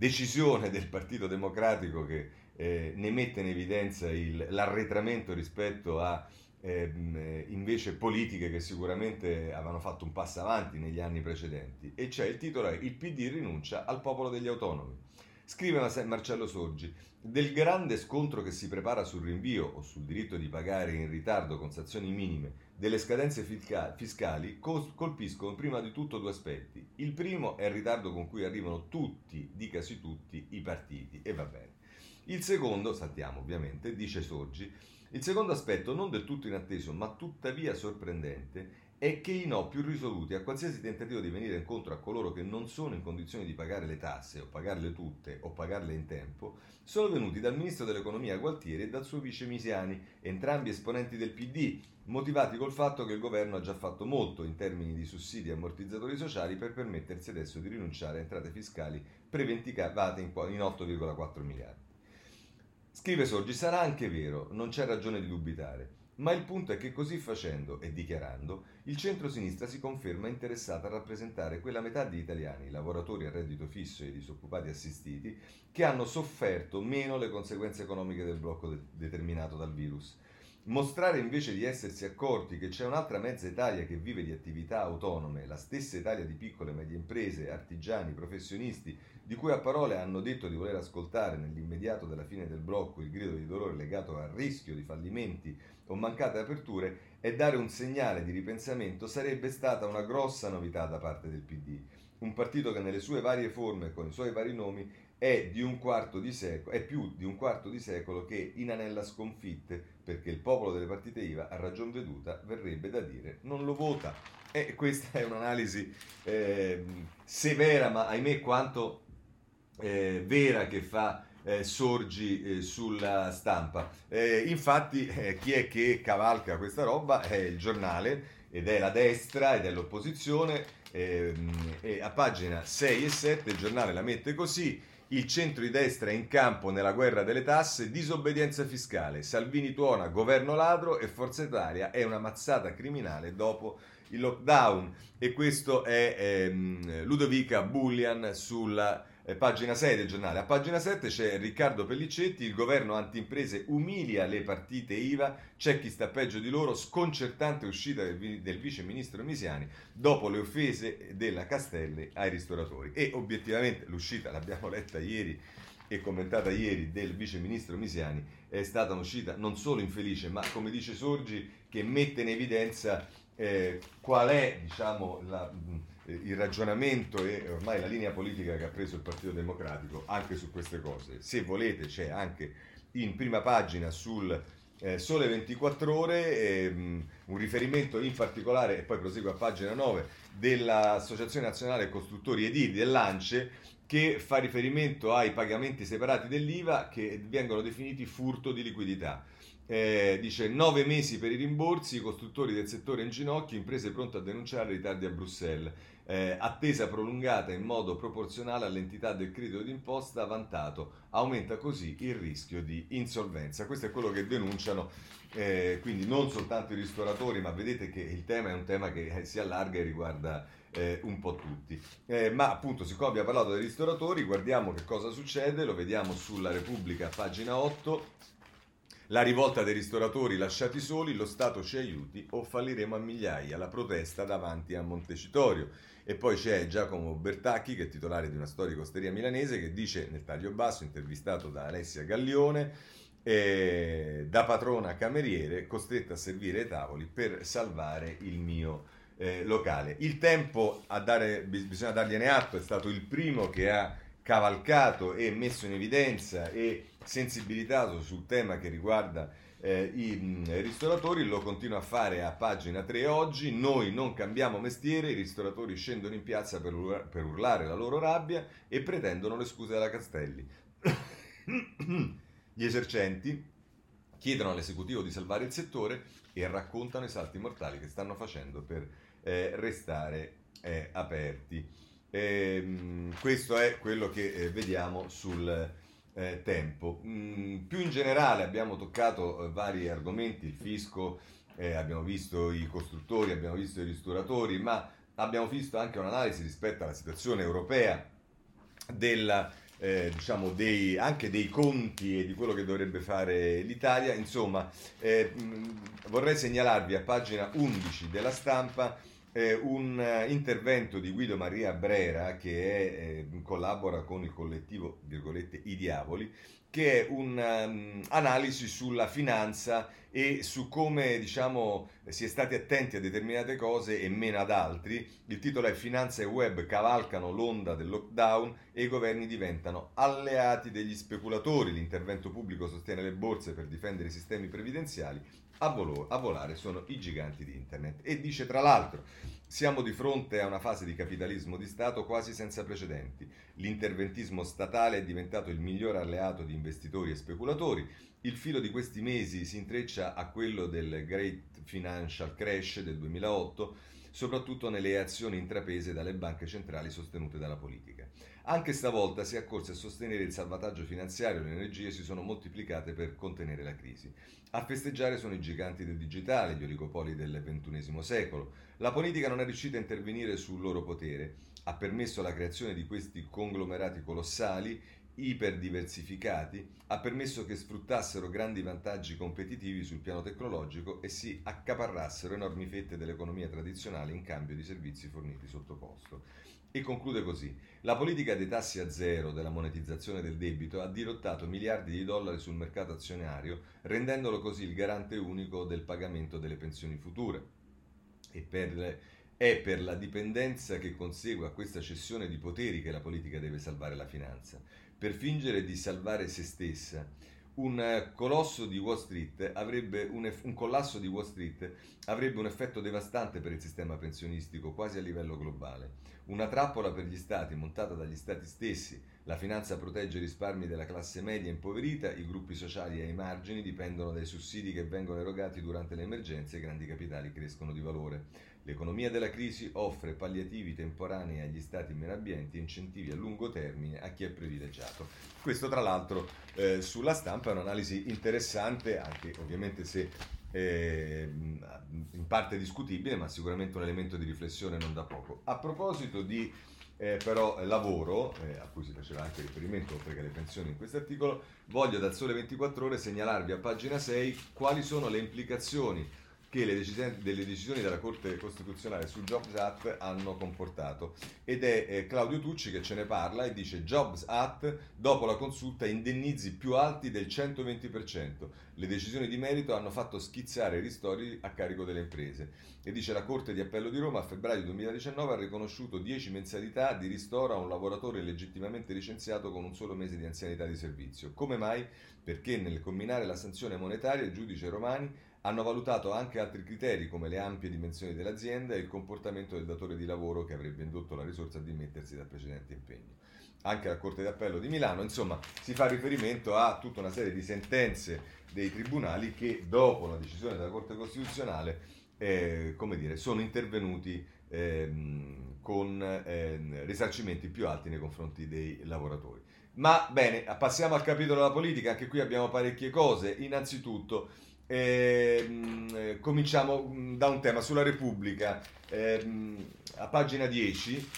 decisione del Partito Democratico che ne mette in evidenza il, l'arretramento rispetto a Ehm, invece politiche che sicuramente avevano fatto un passo avanti negli anni precedenti. E c'è il titolo è Il PD rinuncia al popolo degli autonomi. Scrive Marcello Sorgi, del grande scontro che si prepara sul rinvio o sul diritto di pagare in ritardo con sanzioni minime delle scadenze fiscali colpiscono prima di tutto due aspetti. Il primo è il ritardo con cui arrivano tutti, dicasi tutti, i partiti, e va bene. Il secondo, saltiamo ovviamente, dice Sorgi, il secondo aspetto, non del tutto inatteso, ma tuttavia sorprendente, è che i no più risoluti a qualsiasi tentativo di venire incontro a coloro che non sono in condizione di pagare le tasse o pagarle tutte o pagarle in tempo sono venuti dal ministro dell'economia Gualtieri e dal suo vice Misiani, entrambi esponenti del PD, motivati col fatto che il governo ha già fatto molto in termini di sussidi e ammortizzatori sociali per permettersi adesso di rinunciare a entrate fiscali preventivate in 8,4 miliardi. Scrive Sorgi, sarà anche vero, non c'è ragione di dubitare, ma il punto è che così facendo e dichiarando, il centro-sinistra si conferma interessata a rappresentare quella metà di italiani, lavoratori a reddito fisso e disoccupati assistiti, che hanno sofferto meno le conseguenze economiche del blocco de- determinato dal virus. Mostrare invece di essersi accorti che c'è un'altra mezza Italia che vive di attività autonome, la stessa Italia di piccole e medie imprese, artigiani, professionisti, di cui a parole hanno detto di voler ascoltare nell'immediato della fine del blocco il grido di dolore legato al rischio di fallimenti o mancate aperture e dare un segnale di ripensamento sarebbe stata una grossa novità da parte del PD. Un partito che nelle sue varie forme e con i suoi vari nomi è, di secolo, è più di un quarto di secolo che inanella sconfitte perché il popolo delle partite IVA a ragion veduta verrebbe da dire non lo vota. E questa è un'analisi eh, severa ma ahimè quanto eh, vera che fa eh, sorgi eh, sulla stampa. Eh, infatti, eh, chi è che cavalca questa roba è il giornale ed è la destra ed è l'opposizione. Ehm, e a pagina 6 e 7 il giornale la mette così. Il centro di destra è in campo nella guerra delle tasse, disobbedienza fiscale. Salvini tuona governo ladro e Forza Italia è una mazzata criminale dopo il lockdown. E questo è ehm, Ludovica Bullian sulla pagina 6 del giornale. A pagina 7 c'è Riccardo Pellicetti, il governo anti-imprese umilia le partite IVA, c'è chi sta peggio di loro, sconcertante uscita del, del vice ministro Misiani dopo le offese della Castelli ai ristoratori. E obiettivamente l'uscita, l'abbiamo letta ieri e commentata ieri del vice ministro Misiani, è stata un'uscita non solo infelice, ma come dice Sorgi, che mette in evidenza eh, qual è diciamo, la il ragionamento e ormai la linea politica che ha preso il Partito Democratico anche su queste cose. Se volete c'è anche in prima pagina sul eh, Sole 24 ore ehm, un riferimento in particolare, e poi prosegue a pagina 9, dell'Associazione Nazionale Costruttori Edili, dell'ANCE, che fa riferimento ai pagamenti separati dell'IVA che vengono definiti furto di liquidità. Eh, dice 9 mesi per i rimborsi, i costruttori del settore in ginocchio, imprese pronte a denunciare ritardi a Bruxelles eh, attesa prolungata in modo proporzionale all'entità del credito d'imposta vantato, aumenta così il rischio di insolvenza. Questo è quello che denunciano eh, quindi non soltanto i ristoratori, ma vedete che il tema è un tema che eh, si allarga e riguarda eh, un po' tutti. Eh, ma appunto, siccome abbiamo parlato dei ristoratori, guardiamo che cosa succede, lo vediamo sulla Repubblica, pagina 8. La rivolta dei ristoratori lasciati soli, lo Stato ci aiuti o falliremo a migliaia. La protesta davanti a Montecitorio. E poi c'è Giacomo Bertacchi, che è titolare di una storica osteria milanese, che dice nel taglio basso, intervistato da Alessia Gaglione, eh, da patrona cameriere, costretta a servire ai tavoli per salvare il mio eh, locale. Il tempo, a dare, bisogna dargliene atto, è stato il primo che ha cavalcato e messo in evidenza e sensibilizzato sul tema che riguarda eh, i mh, ristoratori, lo continua a fare a pagina 3 oggi, noi non cambiamo mestiere, i ristoratori scendono in piazza per, ur- per urlare la loro rabbia e pretendono le scuse della Castelli. Gli esercenti chiedono all'esecutivo di salvare il settore e raccontano i salti mortali che stanno facendo per eh, restare eh, aperti. E, ehm, mh, questo è quello che eh, vediamo sul eh, tempo. Mm, più in generale abbiamo toccato eh, vari argomenti, il fisco, eh, abbiamo visto i costruttori, abbiamo visto i ristoratori, ma abbiamo visto anche un'analisi rispetto alla situazione europea della, eh, diciamo dei, anche dei conti e di quello che dovrebbe fare l'Italia. Insomma, eh, mh, vorrei segnalarvi a pagina 11 della stampa eh, un eh, intervento di Guido Maria Brera che è, eh, collabora con il collettivo virgolette, I Diavoli che è un'analisi um, sulla finanza e su come diciamo, si è stati attenti a determinate cose e meno ad altri. Il titolo è Finanza e web cavalcano l'onda del lockdown e i governi diventano alleati degli speculatori. L'intervento pubblico sostiene le borse per difendere i sistemi previdenziali a, volo- a volare sono i giganti di internet. E dice tra l'altro, siamo di fronte a una fase di capitalismo di Stato quasi senza precedenti. L'interventismo statale è diventato il miglior alleato di investitori e speculatori. Il filo di questi mesi si intreccia a quello del Great Financial Crash del 2008, soprattutto nelle azioni intraprese dalle banche centrali sostenute dalla politica. Anche stavolta si è accorsi a sostenere il salvataggio finanziario le energie si sono moltiplicate per contenere la crisi. A festeggiare sono i giganti del digitale, gli oligopoli del XXI secolo. La politica non è riuscita a intervenire sul loro potere, ha permesso la creazione di questi conglomerati colossali, iperdiversificati, ha permesso che sfruttassero grandi vantaggi competitivi sul piano tecnologico e si accaparrassero enormi fette dell'economia tradizionale in cambio di servizi forniti sotto costo. E conclude così. La politica dei tassi a zero della monetizzazione del debito ha dirottato miliardi di dollari sul mercato azionario, rendendolo così il garante unico del pagamento delle pensioni future. E per, è per la dipendenza che consegue a questa cessione di poteri che la politica deve salvare la finanza. Per fingere di salvare se stessa, un colosso di Wall Street avrebbe un, un, collasso di Wall Street avrebbe un effetto devastante per il sistema pensionistico quasi a livello globale. Una trappola per gli stati montata dagli stati stessi, La finanza protegge i risparmi della classe media impoverita, i gruppi sociali ai margini dipendono dai sussidi che vengono erogati durante le emergenze e i grandi capitali crescono di valore. L'economia della crisi offre palliativi temporanei agli stati meno abbienti e incentivi a lungo termine a chi è privilegiato. Questo tra l'altro eh, sulla stampa è un'analisi interessante, anche ovviamente se eh, in parte discutibile, ma sicuramente un elemento di riflessione non da poco. A proposito di eh, però lavoro, eh, a cui si faceva anche riferimento oltre che alle pensioni in questo articolo, voglio dal Sole 24 ore segnalarvi a pagina 6 quali sono le implicazioni che le decisioni, delle decisioni della Corte Costituzionale sul Jobs Act hanno comportato. Ed è eh, Claudio Tucci che ce ne parla e dice Jobs Act dopo la consulta indennizi più alti del 120%. Le decisioni di merito hanno fatto schizzare i ristori a carico delle imprese. E dice la Corte di Appello di Roma a febbraio 2019 ha riconosciuto 10 mensilità di ristoro a un lavoratore legittimamente licenziato con un solo mese di anzianità di servizio. Come mai? Perché nel combinare la sanzione monetaria il giudice Romani hanno valutato anche altri criteri come le ampie dimensioni dell'azienda e il comportamento del datore di lavoro che avrebbe indotto la risorsa a dimettersi dal precedente impegno. Anche la Corte d'Appello di Milano, insomma, si fa riferimento a tutta una serie di sentenze dei tribunali che dopo la decisione della Corte Costituzionale eh, come dire, sono intervenuti ehm, con eh, risarcimenti più alti nei confronti dei lavoratori. Ma bene, passiamo al capitolo della politica, anche qui abbiamo parecchie cose. Innanzitutto, eh, cominciamo mm, da un tema sulla Repubblica. Eh, a pagina 10,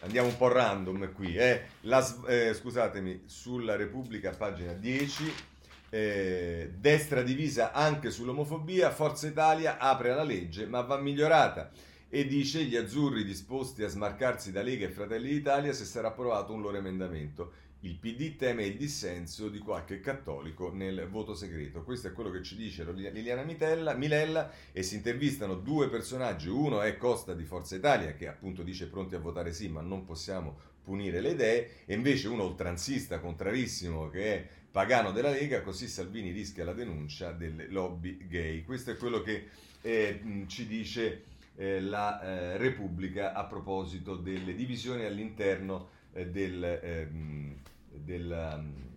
andiamo un po' random qui, eh, la, eh, scusatemi, sulla Repubblica, pagina 10, eh, destra divisa anche sull'omofobia, Forza Italia apre la legge ma va migliorata e dice gli azzurri disposti a smarcarsi da Lega e Fratelli d'Italia se sarà approvato un loro emendamento. Il PD teme il dissenso di qualche cattolico nel voto segreto. Questo è quello che ci dice Liliana Mitella, Milella e si intervistano due personaggi. Uno è Costa di Forza Italia che appunto dice pronti a votare sì ma non possiamo punire le idee e invece uno oltranzista contrarissimo che è pagano della Lega così Salvini rischia la denuncia delle lobby gay. Questo è quello che eh, ci dice eh, la eh, Repubblica a proposito delle divisioni all'interno eh, del, del, um,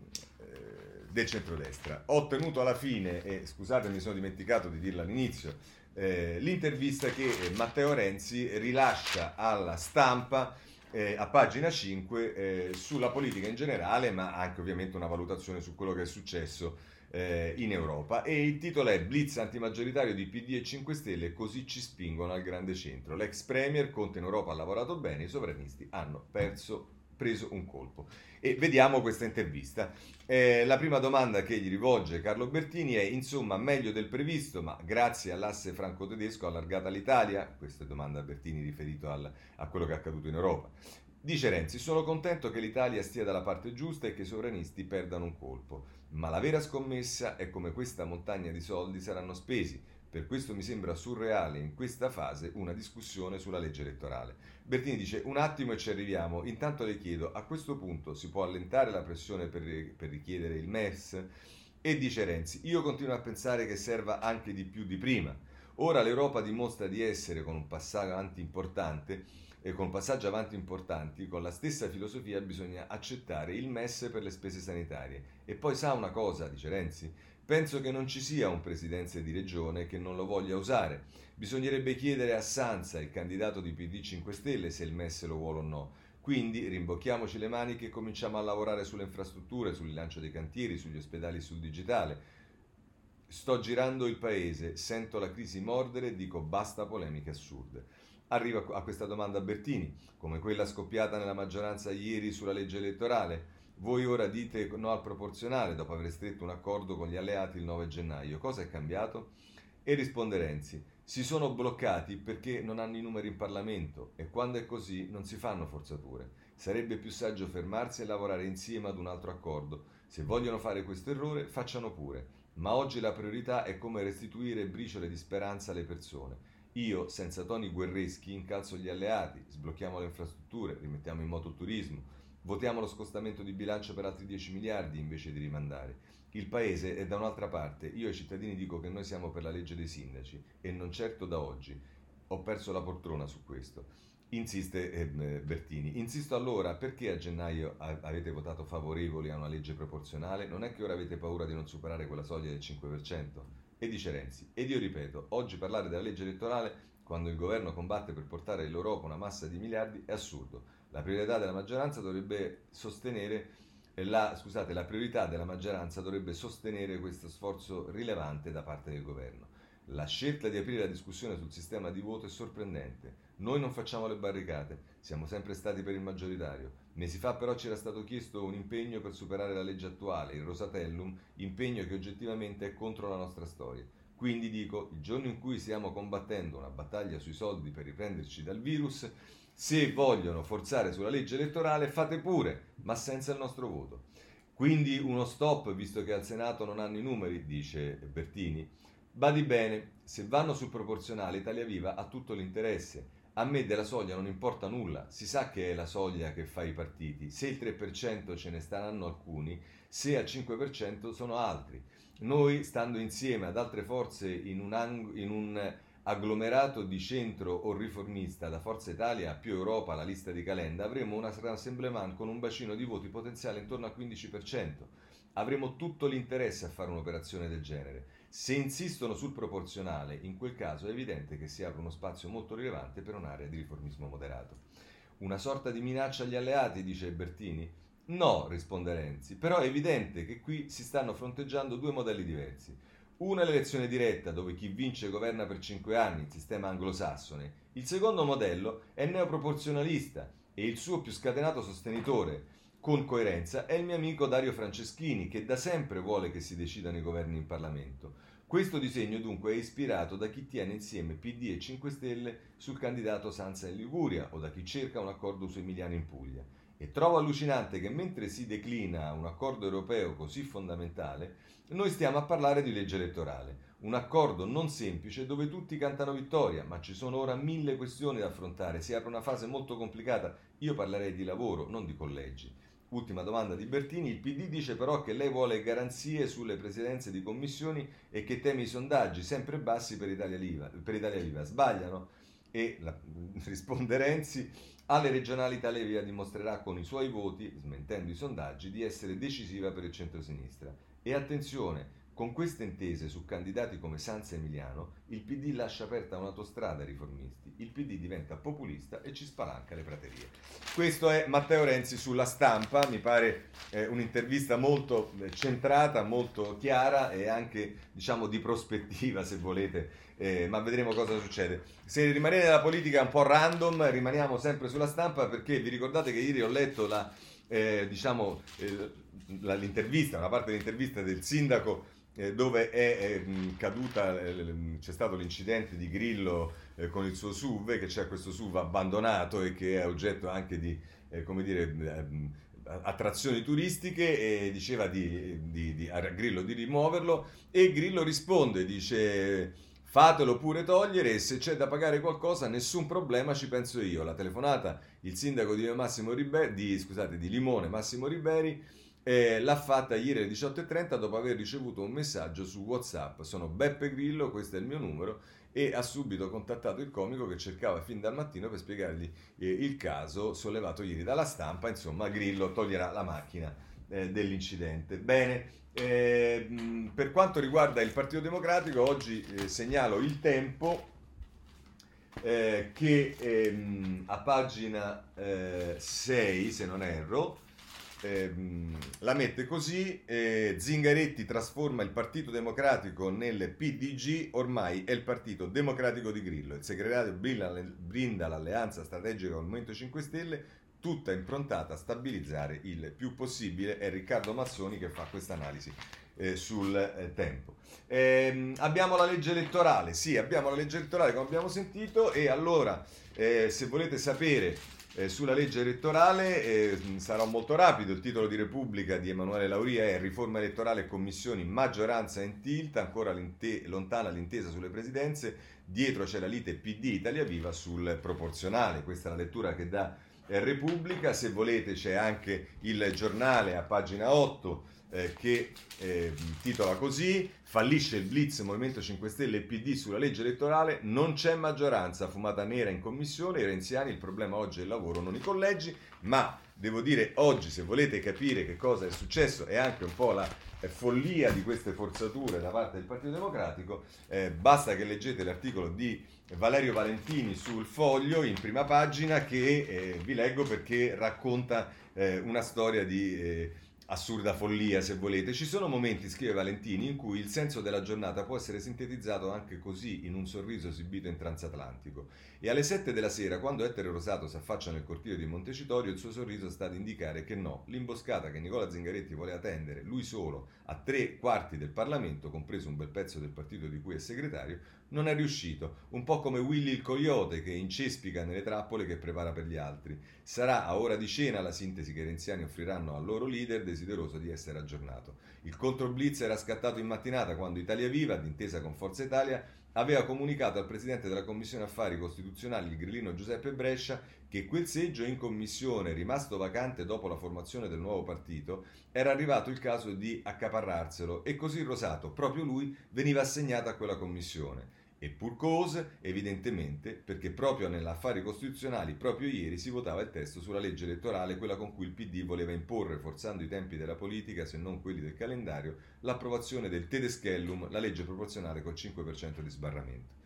del centrodestra. Ho ottenuto alla fine, e scusate mi sono dimenticato di dirlo all'inizio, eh, l'intervista che eh, Matteo Renzi rilascia alla stampa eh, a pagina 5 eh, sulla politica in generale, ma anche ovviamente una valutazione su quello che è successo eh, in Europa. E il titolo è Blitz antimaggioritario di PD e 5 Stelle, così ci spingono al grande centro. L'ex premier Conte in Europa ha lavorato bene, i sovranisti hanno perso preso un colpo. E vediamo questa intervista. Eh, la prima domanda che gli rivolge Carlo Bertini è, insomma, meglio del previsto, ma grazie all'asse franco-tedesco allargata l'Italia? Questa è domanda a Bertini riferito al, a quello che è accaduto in Europa. Dice Renzi, sono contento che l'Italia stia dalla parte giusta e che i sovranisti perdano un colpo, ma la vera scommessa è come questa montagna di soldi saranno spesi per questo mi sembra surreale in questa fase una discussione sulla legge elettorale. Bertini dice un attimo e ci arriviamo. Intanto le chiedo, a questo punto si può allentare la pressione per, per richiedere il MES? E dice Renzi, io continuo a pensare che serva anche di più di prima. Ora l'Europa dimostra di essere con un passaggio avanti importante e con un passaggio avanti importanti, con la stessa filosofia bisogna accettare il MES per le spese sanitarie. E poi sa una cosa, dice Renzi, Penso che non ci sia un presidente di regione che non lo voglia usare. Bisognerebbe chiedere a Sanza, il candidato di PD 5 Stelle, se il MES lo vuole o no. Quindi rimbocchiamoci le maniche e cominciamo a lavorare sulle infrastrutture, sul rilancio dei cantieri, sugli ospedali sul digitale. Sto girando il paese, sento la crisi mordere e dico basta polemiche assurde. Arriva a questa domanda Bertini, come quella scoppiata nella maggioranza ieri sulla legge elettorale. Voi ora dite no al proporzionale dopo aver stretto un accordo con gli alleati il 9 gennaio. Cosa è cambiato? E risponde Renzi, si sono bloccati perché non hanno i numeri in Parlamento e quando è così non si fanno forzature. Sarebbe più saggio fermarsi e lavorare insieme ad un altro accordo. Se vogliono fare questo errore, facciano pure. Ma oggi la priorità è come restituire briciole di speranza alle persone. Io, senza toni guerreschi, incalzo gli alleati, sblocchiamo le infrastrutture, rimettiamo in moto il turismo, Votiamo lo scostamento di bilancio per altri 10 miliardi invece di rimandare. Il paese è da un'altra parte. Io ai cittadini dico che noi siamo per la legge dei sindaci e non certo da oggi. Ho perso la poltrona su questo. Insiste eh, Bertini. Insisto allora, perché a gennaio avete votato favorevoli a una legge proporzionale? Non è che ora avete paura di non superare quella soglia del 5%? E dice Renzi, ed io ripeto, oggi parlare della legge elettorale quando il governo combatte per portare l'Europa una massa di miliardi è assurdo. La priorità della maggioranza dovrebbe sostenere la, scusate, la priorità della maggioranza dovrebbe sostenere questo sforzo rilevante da parte del governo. La scelta di aprire la discussione sul sistema di voto è sorprendente. Noi non facciamo le barricate, siamo sempre stati per il maggioritario. Mesi fa però ci era stato chiesto un impegno per superare la legge attuale, il Rosatellum, impegno che oggettivamente è contro la nostra storia. Quindi dico, il giorno in cui stiamo combattendo una battaglia sui soldi per riprenderci dal virus, se vogliono forzare sulla legge elettorale fate pure, ma senza il nostro voto. Quindi uno stop, visto che al Senato non hanno i numeri, dice Bertini. Badi bene, se vanno sul proporzionale Italia Viva ha tutto l'interesse. A me della soglia non importa nulla, si sa che è la soglia che fa i partiti. Se il 3% ce ne staranno alcuni, se al 5% sono altri. Noi, stando insieme ad altre forze in un, ang- in un agglomerato di centro o riformista da Forza Italia più Europa la lista di Calenda, avremo una rassemblement con un bacino di voti potenziale intorno al 15%. Avremo tutto l'interesse a fare un'operazione del genere. Se insistono sul proporzionale, in quel caso è evidente che si apre uno spazio molto rilevante per un'area di riformismo moderato. Una sorta di minaccia agli alleati, dice Bertini? No, risponde Renzi, però è evidente che qui si stanno fronteggiando due modelli diversi. Una è l'elezione diretta, dove chi vince governa per cinque anni, il sistema anglosassone. Il secondo modello è neoproporzionalista e il suo più scatenato sostenitore, con coerenza, è il mio amico Dario Franceschini, che da sempre vuole che si decidano i governi in Parlamento. Questo disegno dunque è ispirato da chi tiene insieme PD e 5 Stelle sul candidato Sanza in Liguria o da chi cerca un accordo su Emiliano in Puglia. E trovo allucinante che mentre si declina un accordo europeo così fondamentale, noi stiamo a parlare di legge elettorale. Un accordo non semplice dove tutti cantano vittoria, ma ci sono ora mille questioni da affrontare, si apre una fase molto complicata. Io parlerei di lavoro, non di collegi. Ultima domanda di Bertini, il PD dice però che lei vuole garanzie sulle presidenze di commissioni e che teme i sondaggi sempre bassi per Italia Viva. Per Italia Viva. Sbagliano? E la, risponde Renzi, alle regionali Italia Viva dimostrerà con i suoi voti, smentendo i sondaggi, di essere decisiva per il centro-sinistra. E attenzione, con queste intese su candidati come Sanza Emiliano, il PD lascia aperta un'autostrada ai riformisti, il PD diventa populista e ci spalanca le praterie. Questo è Matteo Renzi sulla stampa, mi pare eh, un'intervista molto eh, centrata, molto chiara e anche diciamo di prospettiva se volete, eh, ma vedremo cosa succede. Se rimanete nella politica un po' random, rimaniamo sempre sulla stampa perché vi ricordate che ieri ho letto la, eh, diciamo, eh, l'intervista, una parte dell'intervista del sindaco eh, dove è, è caduta, eh, c'è stato l'incidente di Grillo eh, con il suo SUV, che c'è questo SUV abbandonato e che è oggetto anche di, eh, come dire, ehm, attrazioni turistiche e diceva di, di, di, a Grillo di rimuoverlo e Grillo risponde, dice fatelo pure togliere e se c'è da pagare qualcosa nessun problema ci penso io. La telefonata, il sindaco di, Riberi, di, scusate, di Limone Massimo Riberi eh, l'ha fatta ieri alle 18.30 dopo aver ricevuto un messaggio su WhatsApp. Sono Beppe Grillo, questo è il mio numero e ha subito contattato il comico che cercava fin dal mattino per spiegargli eh, il caso sollevato ieri dalla stampa. Insomma, Grillo toglierà la macchina eh, dell'incidente. Bene, eh, per quanto riguarda il Partito Democratico, oggi eh, segnalo il tempo. Eh, che ehm, a pagina 6, se non erro, ehm, la mette così, eh, Zingaretti trasforma il Partito Democratico nel PDG, ormai è il Partito Democratico di Grillo. Il segretario brinda l'alleanza strategica con il Movimento 5 Stelle, tutta improntata a stabilizzare il più possibile. È Riccardo Mazzoni che fa questa analisi eh, sul eh, tempo. Eh, abbiamo la legge elettorale, sì, abbiamo la legge elettorale come abbiamo sentito e allora eh, se volete sapere eh, sulla legge elettorale eh, sarò molto rapido, il titolo di Repubblica di Emanuele Lauria è Riforma elettorale e commissioni, maggioranza in tilt, ancora l'inte- lontana l'intesa sulle presidenze, dietro c'è la lite PD Italia Viva sul proporzionale, questa è la lettura che dà Repubblica, se volete c'è anche il giornale a pagina 8 eh, che eh, titola così, fallisce il blitz Movimento 5 Stelle e PD sulla legge elettorale, non c'è maggioranza, fumata nera in commissione, i renziani, il problema oggi è il lavoro, non i collegi, ma devo dire oggi se volete capire che cosa è successo e anche un po' la eh, follia di queste forzature da parte del Partito Democratico, eh, basta che leggete l'articolo di Valerio Valentini sul foglio in prima pagina che eh, vi leggo perché racconta eh, una storia di eh, assurda follia se volete. Ci sono momenti, scrive Valentini, in cui il senso della giornata può essere sintetizzato anche così in un sorriso esibito in transatlantico. E alle 7 della sera, quando Ettore Rosato si affaccia nel cortile di Montecitorio, il suo sorriso sta ad indicare che no, l'imboscata che Nicola Zingaretti voleva tendere, lui solo, a tre quarti del Parlamento, compreso un bel pezzo del partito di cui è segretario, non è riuscito, un po' come Willy il coyote che incespica nelle trappole che prepara per gli altri. Sarà a ora di cena la sintesi che i renziani offriranno al loro leader desideroso di essere aggiornato. Il controblitz era scattato in mattinata quando Italia Viva, d'intesa con Forza Italia, aveva comunicato al presidente della Commissione Affari Costituzionali, il grillino Giuseppe Brescia, che quel seggio in commissione, rimasto vacante dopo la formazione del nuovo partito, era arrivato il caso di accaparrarselo e così Rosato, proprio lui, veniva assegnato a quella commissione. E pur cause, evidentemente, perché proprio nell'affari costituzionali, proprio ieri, si votava il testo sulla legge elettorale, quella con cui il PD voleva imporre, forzando i tempi della politica, se non quelli del calendario, l'approvazione del Tedeschellum, la legge proporzionale col 5% di sbarramento.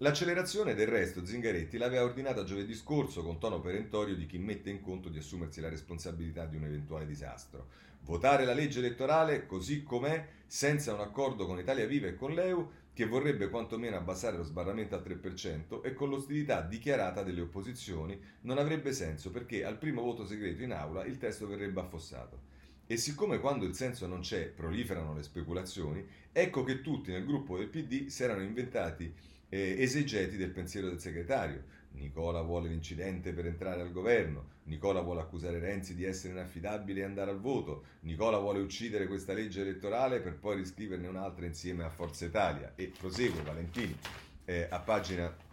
L'accelerazione del resto Zingaretti l'aveva ordinata giovedì scorso con tono perentorio di chi mette in conto di assumersi la responsabilità di un eventuale disastro. Votare la legge elettorale così com'è, senza un accordo con Italia Viva e con l'EU, che vorrebbe quantomeno abbassare lo sbarramento al 3% e con l'ostilità dichiarata delle opposizioni non avrebbe senso perché al primo voto segreto in aula il testo verrebbe affossato. E siccome quando il senso non c'è proliferano le speculazioni, ecco che tutti nel gruppo del PD si erano inventati eh, esegeti del pensiero del segretario, Nicola vuole l'incidente per entrare al governo, Nicola vuole accusare Renzi di essere inaffidabile e andare al voto, Nicola vuole uccidere questa legge elettorale per poi riscriverne un'altra insieme a Forza Italia. E prosegue Valentini eh, a pagina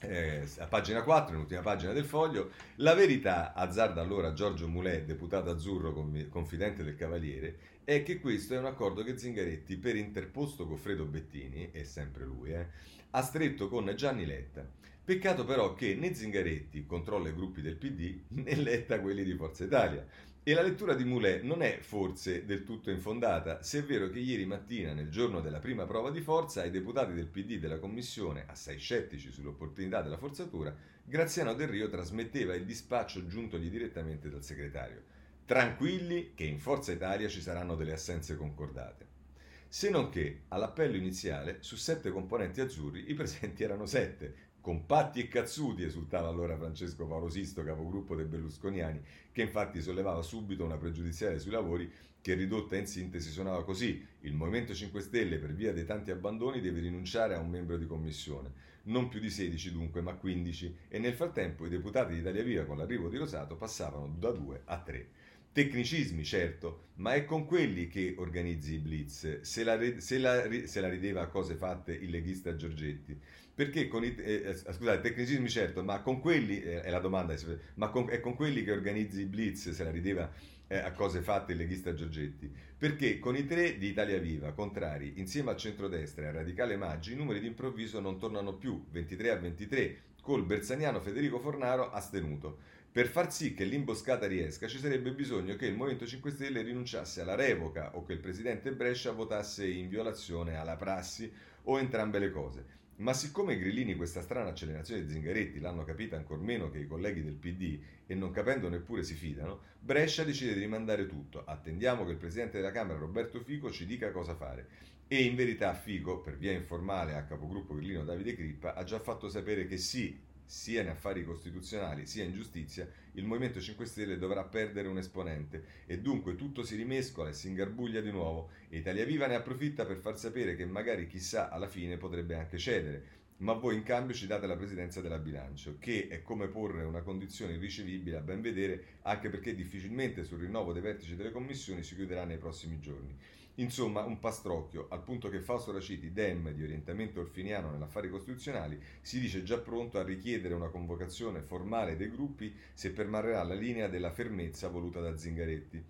eh, a pagina 4, l'ultima pagina del foglio, la verità, azzarda allora Giorgio Moulet, deputato azzurro confidente del Cavaliere, è che questo è un accordo che Zingaretti, per interposto Goffredo Bettini, è sempre lui, eh, ha stretto con Gianni Letta. Peccato però che né Zingaretti controlla i gruppi del PD né Letta quelli di Forza Italia. E la lettura di Moulet non è forse del tutto infondata, se è vero che ieri mattina, nel giorno della prima prova di forza, ai deputati del PD della Commissione, assai scettici sull'opportunità della forzatura, Graziano Del Rio trasmetteva il dispaccio giuntogli direttamente dal segretario. Tranquilli che in Forza Italia ci saranno delle assenze concordate. Se non che, all'appello iniziale, su sette componenti azzurri, i presenti erano sette, compatti e cazzuti, esultava allora Francesco Paolo Sisto, capogruppo dei berlusconiani, che infatti sollevava subito una pregiudiziale sui lavori che ridotta in sintesi suonava così: il Movimento 5 Stelle, per via dei tanti abbandoni, deve rinunciare a un membro di commissione. Non più di 16 dunque, ma 15, e nel frattempo i deputati di Italia Viva con l'arrivo di Rosato passavano da 2 a 3. Tecnicismi, certo, ma è con quelli che organizzi i blitz. Se la, se la, se la rideva a cose fatte il leghista Giorgetti perché con i, eh, eh, scusate, tecnicismi certo, ma con quelli, eh, è la domanda, ma con, è con quelli che organizzi blitz, se la rideva eh, a cose fatte il leghista Giorgetti, perché con i tre di Italia Viva contrari, insieme al centrodestra e al radicale Maggi, i numeri d'improvviso non tornano più, 23 a 23, col bersaniano Federico Fornaro astenuto. Per far sì che l'imboscata riesca ci sarebbe bisogno che il Movimento 5 Stelle rinunciasse alla revoca o che il presidente Brescia votasse in violazione alla prassi o entrambe le cose. Ma siccome i grillini questa strana accelerazione di Zingaretti l'hanno capita ancor meno che i colleghi del PD e non capendo neppure si fidano, Brescia decide di rimandare tutto. Attendiamo che il presidente della Camera Roberto Fico ci dica cosa fare. E in verità Fico, per via informale a capogruppo grillino Davide Crippa, ha già fatto sapere che sì, sia in affari costituzionali sia in giustizia, il Movimento 5 Stelle dovrà perdere un esponente e dunque tutto si rimescola e si ingarbuglia di nuovo e Italia Viva ne approfitta per far sapere che magari chissà alla fine potrebbe anche cedere. Ma voi in cambio ci date la presidenza della bilancio, che è come porre una condizione irricevibile a ben vedere, anche perché difficilmente sul rinnovo dei vertici delle commissioni si chiuderà nei prossimi giorni. Insomma, un pastrocchio, al punto che Fausto Raciti, dem di orientamento orfiniano nell'affari costituzionali, si dice già pronto a richiedere una convocazione formale dei gruppi se permarrà la linea della fermezza voluta da Zingaretti.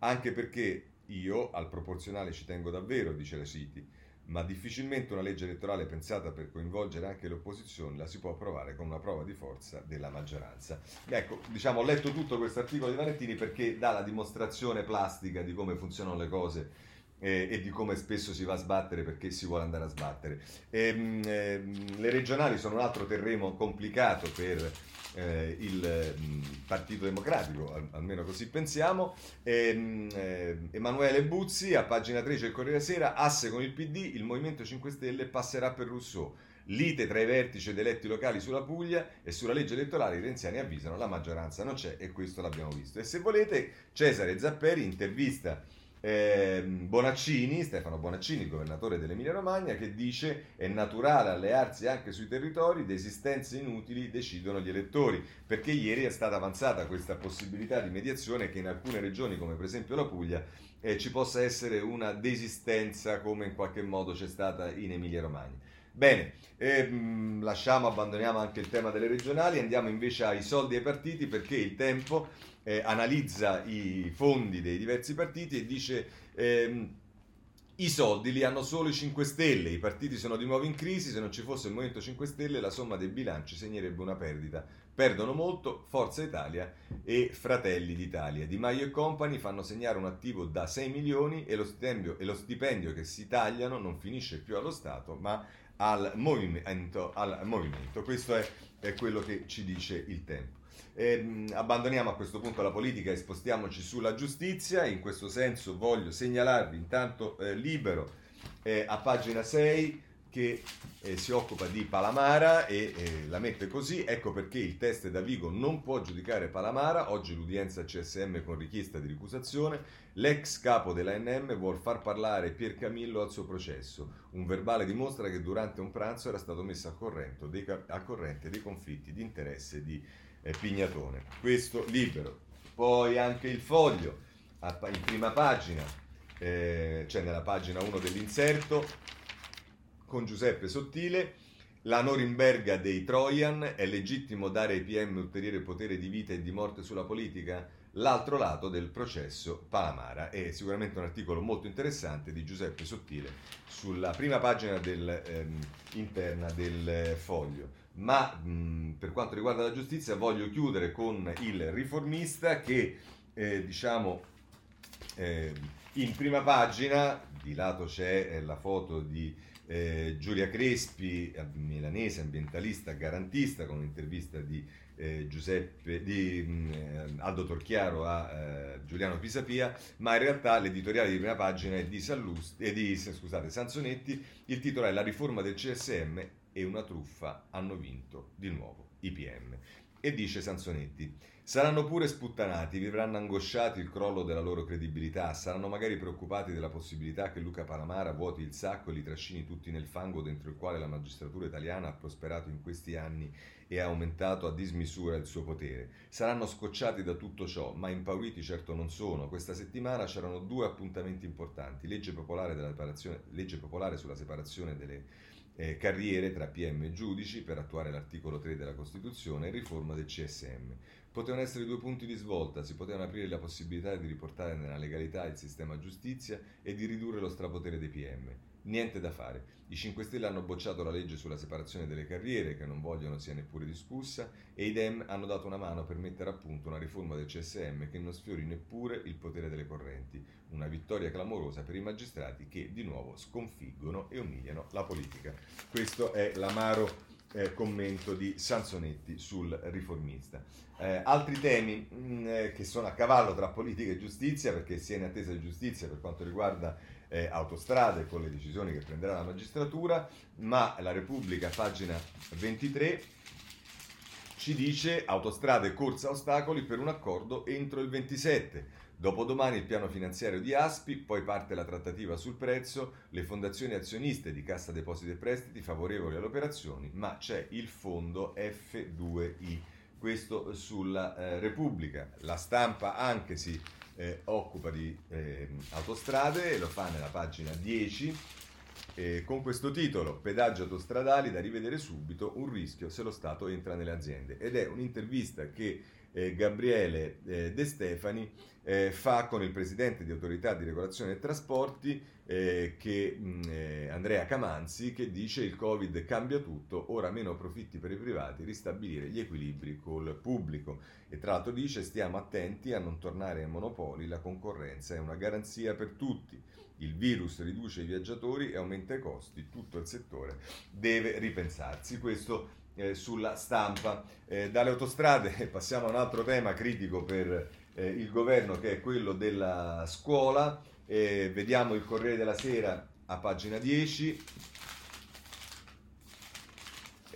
Anche perché io al proporzionale ci tengo davvero, dice la City, ma difficilmente una legge elettorale pensata per coinvolgere anche le opposizioni la si può approvare con una prova di forza della maggioranza. Ecco, diciamo, ho letto tutto questo articolo di Vanettini perché dà la dimostrazione plastica di come funzionano le cose eh, e di come spesso si va a sbattere perché si vuole andare a sbattere. E, ehm, ehm, le regionali sono un altro terreno complicato per eh, il mh, mm, Partito Democratico, al, almeno così pensiamo. E, mh, eh, Emanuele Buzzi, a pagina 13 del Corriere Sera, asse con il PD, il Movimento 5 Stelle passerà per Rousseau. Lite tra i vertici ed eletti locali sulla Puglia e sulla legge elettorale i renziani avvisano la maggioranza non c'è e questo l'abbiamo visto. E se volete, Cesare Zapperi intervista eh, Bonaccini, Stefano Bonaccini, governatore dell'Emilia Romagna, che dice è naturale allearsi anche sui territori, di esistenze inutili decidono gli elettori, perché ieri è stata avanzata questa possibilità di mediazione che in alcune regioni, come per esempio la Puglia, eh, ci possa essere una desistenza come in qualche modo c'è stata in Emilia Romagna. Bene, ehm, lasciamo, abbandoniamo anche il tema delle regionali, andiamo invece ai soldi ai partiti perché il tempo eh, analizza i fondi dei diversi partiti e dice ehm, i soldi li hanno solo i 5 Stelle, i partiti sono di nuovo in crisi, se non ci fosse il Movimento 5 Stelle la somma dei bilanci segnerebbe una perdita. Perdono molto Forza Italia e Fratelli d'Italia. Di Maio e Company fanno segnare un attivo da 6 milioni e lo, stipendio, e lo stipendio che si tagliano non finisce più allo Stato ma al movimento. Al movimento. Questo è, è quello che ci dice il tempo. Eh, abbandoniamo a questo punto la politica e spostiamoci sulla giustizia. In questo senso voglio segnalarvi intanto eh, Libero eh, a pagina 6 che eh, si occupa di Palamara e eh, la mette così, ecco perché il test da Vigo non può giudicare Palamara, oggi l'udienza CSM con richiesta di ricusazione, l'ex capo dell'ANM vuol far parlare Pier Camillo al suo processo, un verbale dimostra che durante un pranzo era stato messo a dei, a corrente dei conflitti di interesse di eh, Pignatone. Questo libero. Poi anche il foglio, in prima pagina, eh, cioè nella pagina 1 dell'inserto, con Giuseppe Sottile. La Norimberga dei Trojan, è legittimo dare ai PM ulteriore potere di vita e di morte sulla politica? L'altro lato del processo Palamara è sicuramente un articolo molto interessante di Giuseppe Sottile sulla prima pagina del, ehm, interna del foglio. Ma mh, per quanto riguarda la giustizia voglio chiudere con il riformista che eh, diciamo eh, in prima pagina di lato c'è eh, la foto di eh, Giulia Crespi, milanese, ambientalista, garantista, con un'intervista di, eh, Giuseppe, di mh, eh, Aldo Torchiaro a eh, Giuliano Pisapia, ma in realtà l'editoriale di prima pagina è di, Sallusti, eh, di scusate, Sansonetti, il titolo è La riforma del CSM e una truffa hanno vinto di nuovo i PM. E dice Sansonetti, saranno pure sputtanati, vivranno angosciati il crollo della loro credibilità, saranno magari preoccupati della possibilità che Luca Palamara vuoti il sacco e li trascini tutti nel fango dentro il quale la magistratura italiana ha prosperato in questi anni e ha aumentato a dismisura il suo potere. Saranno scocciati da tutto ciò, ma impauriti certo non sono. Questa settimana c'erano due appuntamenti importanti, legge popolare, legge popolare sulla separazione delle eh, carriere tra PM e giudici per attuare l'articolo 3 della Costituzione e riforma del CSM. Potevano essere due punti di svolta, si potevano aprire la possibilità di riportare nella legalità il sistema giustizia e di ridurre lo strapotere dei PM. Niente da fare. I 5 Stelle hanno bocciato la legge sulla separazione delle carriere, che non vogliono sia neppure discussa, e i Dem hanno dato una mano per mettere a punto una riforma del CSM che non sfiori neppure il potere delle correnti. Una vittoria clamorosa per i magistrati che di nuovo sconfiggono e umiliano la politica. Questo è l'amaro eh, commento di Sansonetti sul riformista. Eh, altri temi mh, mm, eh, che sono a cavallo tra politica e giustizia, perché si è in attesa di giustizia per quanto riguarda eh, autostrade con le decisioni che prenderà la magistratura, ma la Repubblica, pagina 23, ci dice autostrade corsa ostacoli per un accordo entro il 27. Dopodomani il piano finanziario di Aspi, poi parte la trattativa sul prezzo, le fondazioni azioniste di Cassa Depositi e Prestiti favorevoli alle operazioni, ma c'è il fondo F2I. Questo sulla eh, Repubblica. La stampa anche si eh, occupa di eh, autostrade e lo fa nella pagina 10 eh, con questo titolo Pedaggi autostradali da rivedere subito, un rischio se lo Stato entra nelle aziende ed è un'intervista che eh, Gabriele eh, De Stefani eh, fa con il presidente di autorità di regolazione dei trasporti eh, che, mh, eh, Andrea Camanzi che dice il Covid cambia tutto, ora meno profitti per i privati, ristabilire gli equilibri col pubblico e tra l'altro dice stiamo attenti a non tornare ai monopoli, la concorrenza è una garanzia per tutti. Il virus riduce i viaggiatori e aumenta i costi, tutto il settore deve ripensarsi. Questo eh, sulla stampa. Eh, dalle autostrade passiamo a un altro tema critico per eh, il governo che è quello della scuola. vediamo il Corriere della Sera a pagina 10.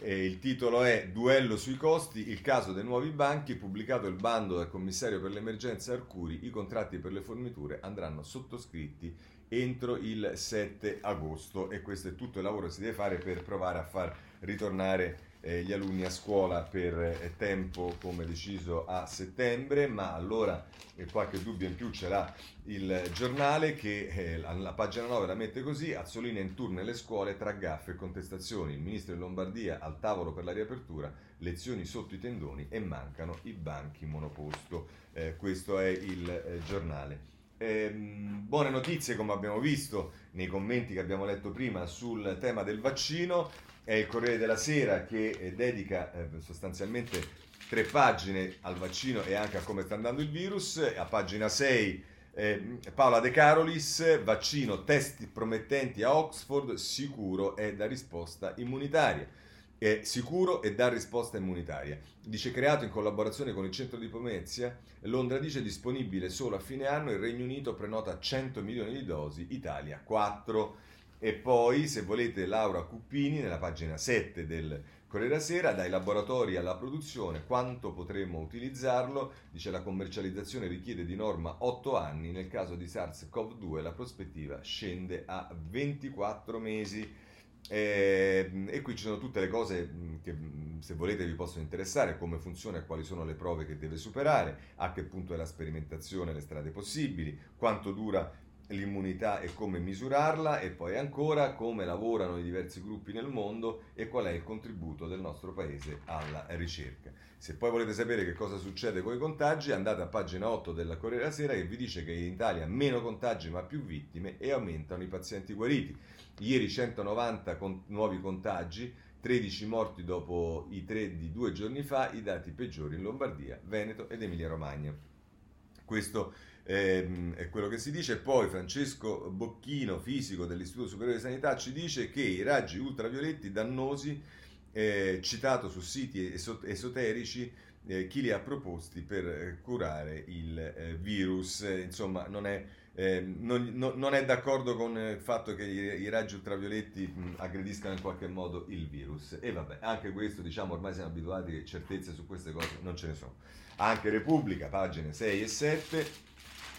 il titolo è Duello sui costi, il caso dei nuovi banchi, pubblicato il bando del commissario per l'emergenza Arcuri, i contratti per le forniture andranno sottoscritti entro il 7 agosto e questo è tutto il lavoro che si deve fare per provare a far ritornare eh, gli alunni a scuola per eh, tempo come deciso a settembre, ma allora eh, qualche dubbio in più ce l'ha il giornale che eh, la pagina 9 la mette così, Azzolina in tour nelle scuole tra gaffe e contestazioni, il ministro di Lombardia al tavolo per la riapertura, lezioni sotto i tendoni e mancano i banchi monoposto. Eh, questo è il eh, giornale. Eh, buone notizie come abbiamo visto nei commenti che abbiamo letto prima sul tema del vaccino, è il Corriere della Sera che eh, dedica eh, sostanzialmente tre pagine al vaccino e anche a come sta andando il virus. A pagina 6 eh, Paola De Carolis, vaccino, test promettenti a Oxford, sicuro è da risposta immunitaria. È sicuro e dà risposta immunitaria. Dice creato in collaborazione con il centro di Pomezia, Londra dice disponibile solo a fine anno, il Regno Unito prenota 100 milioni di dosi, Italia 4. E poi, se volete, Laura Cuppini, nella pagina 7 del Corriere Sera, dai laboratori alla produzione, quanto potremmo utilizzarlo? Dice la commercializzazione richiede di norma 8 anni, nel caso di SARS-CoV-2 la prospettiva scende a 24 mesi. E, ehm, e, qui ci sono tutte le cose che se volete vi possono interessare, come funziona e quali sono le prove che deve superare, a che punto è la sperimentazione, le strade possibili, quanto dura l'immunità e come misurarla e poi ancora come lavorano i diversi gruppi nel mondo e qual è il contributo del nostro paese alla ricerca. Se poi volete sapere che cosa succede con i contagi, andate a pagina 8 della Corriere della Sera che vi dice che in Italia meno contagi ma più vittime e aumentano i pazienti guariti. Ieri 190 con- nuovi contagi, 13 morti dopo i 3 di due giorni fa, i dati peggiori in Lombardia, Veneto ed Emilia Romagna. Questo ehm, è quello che si dice. Poi Francesco Bocchino, fisico dell'Istituto Superiore di Sanità, ci dice che i raggi ultravioletti dannosi, eh, citato su siti esoterici, eh, chi li ha proposti per curare il eh, virus. insomma, non è, ehm, non, non, non è, d'accordo con il fatto che i, i raggi ultravioletti mh, aggrediscano in qualche modo il virus. E vabbè, anche questo, diciamo, ormai siamo abituati che certezze su queste cose non ce ne sono. Anche Repubblica, pagine 6 e 7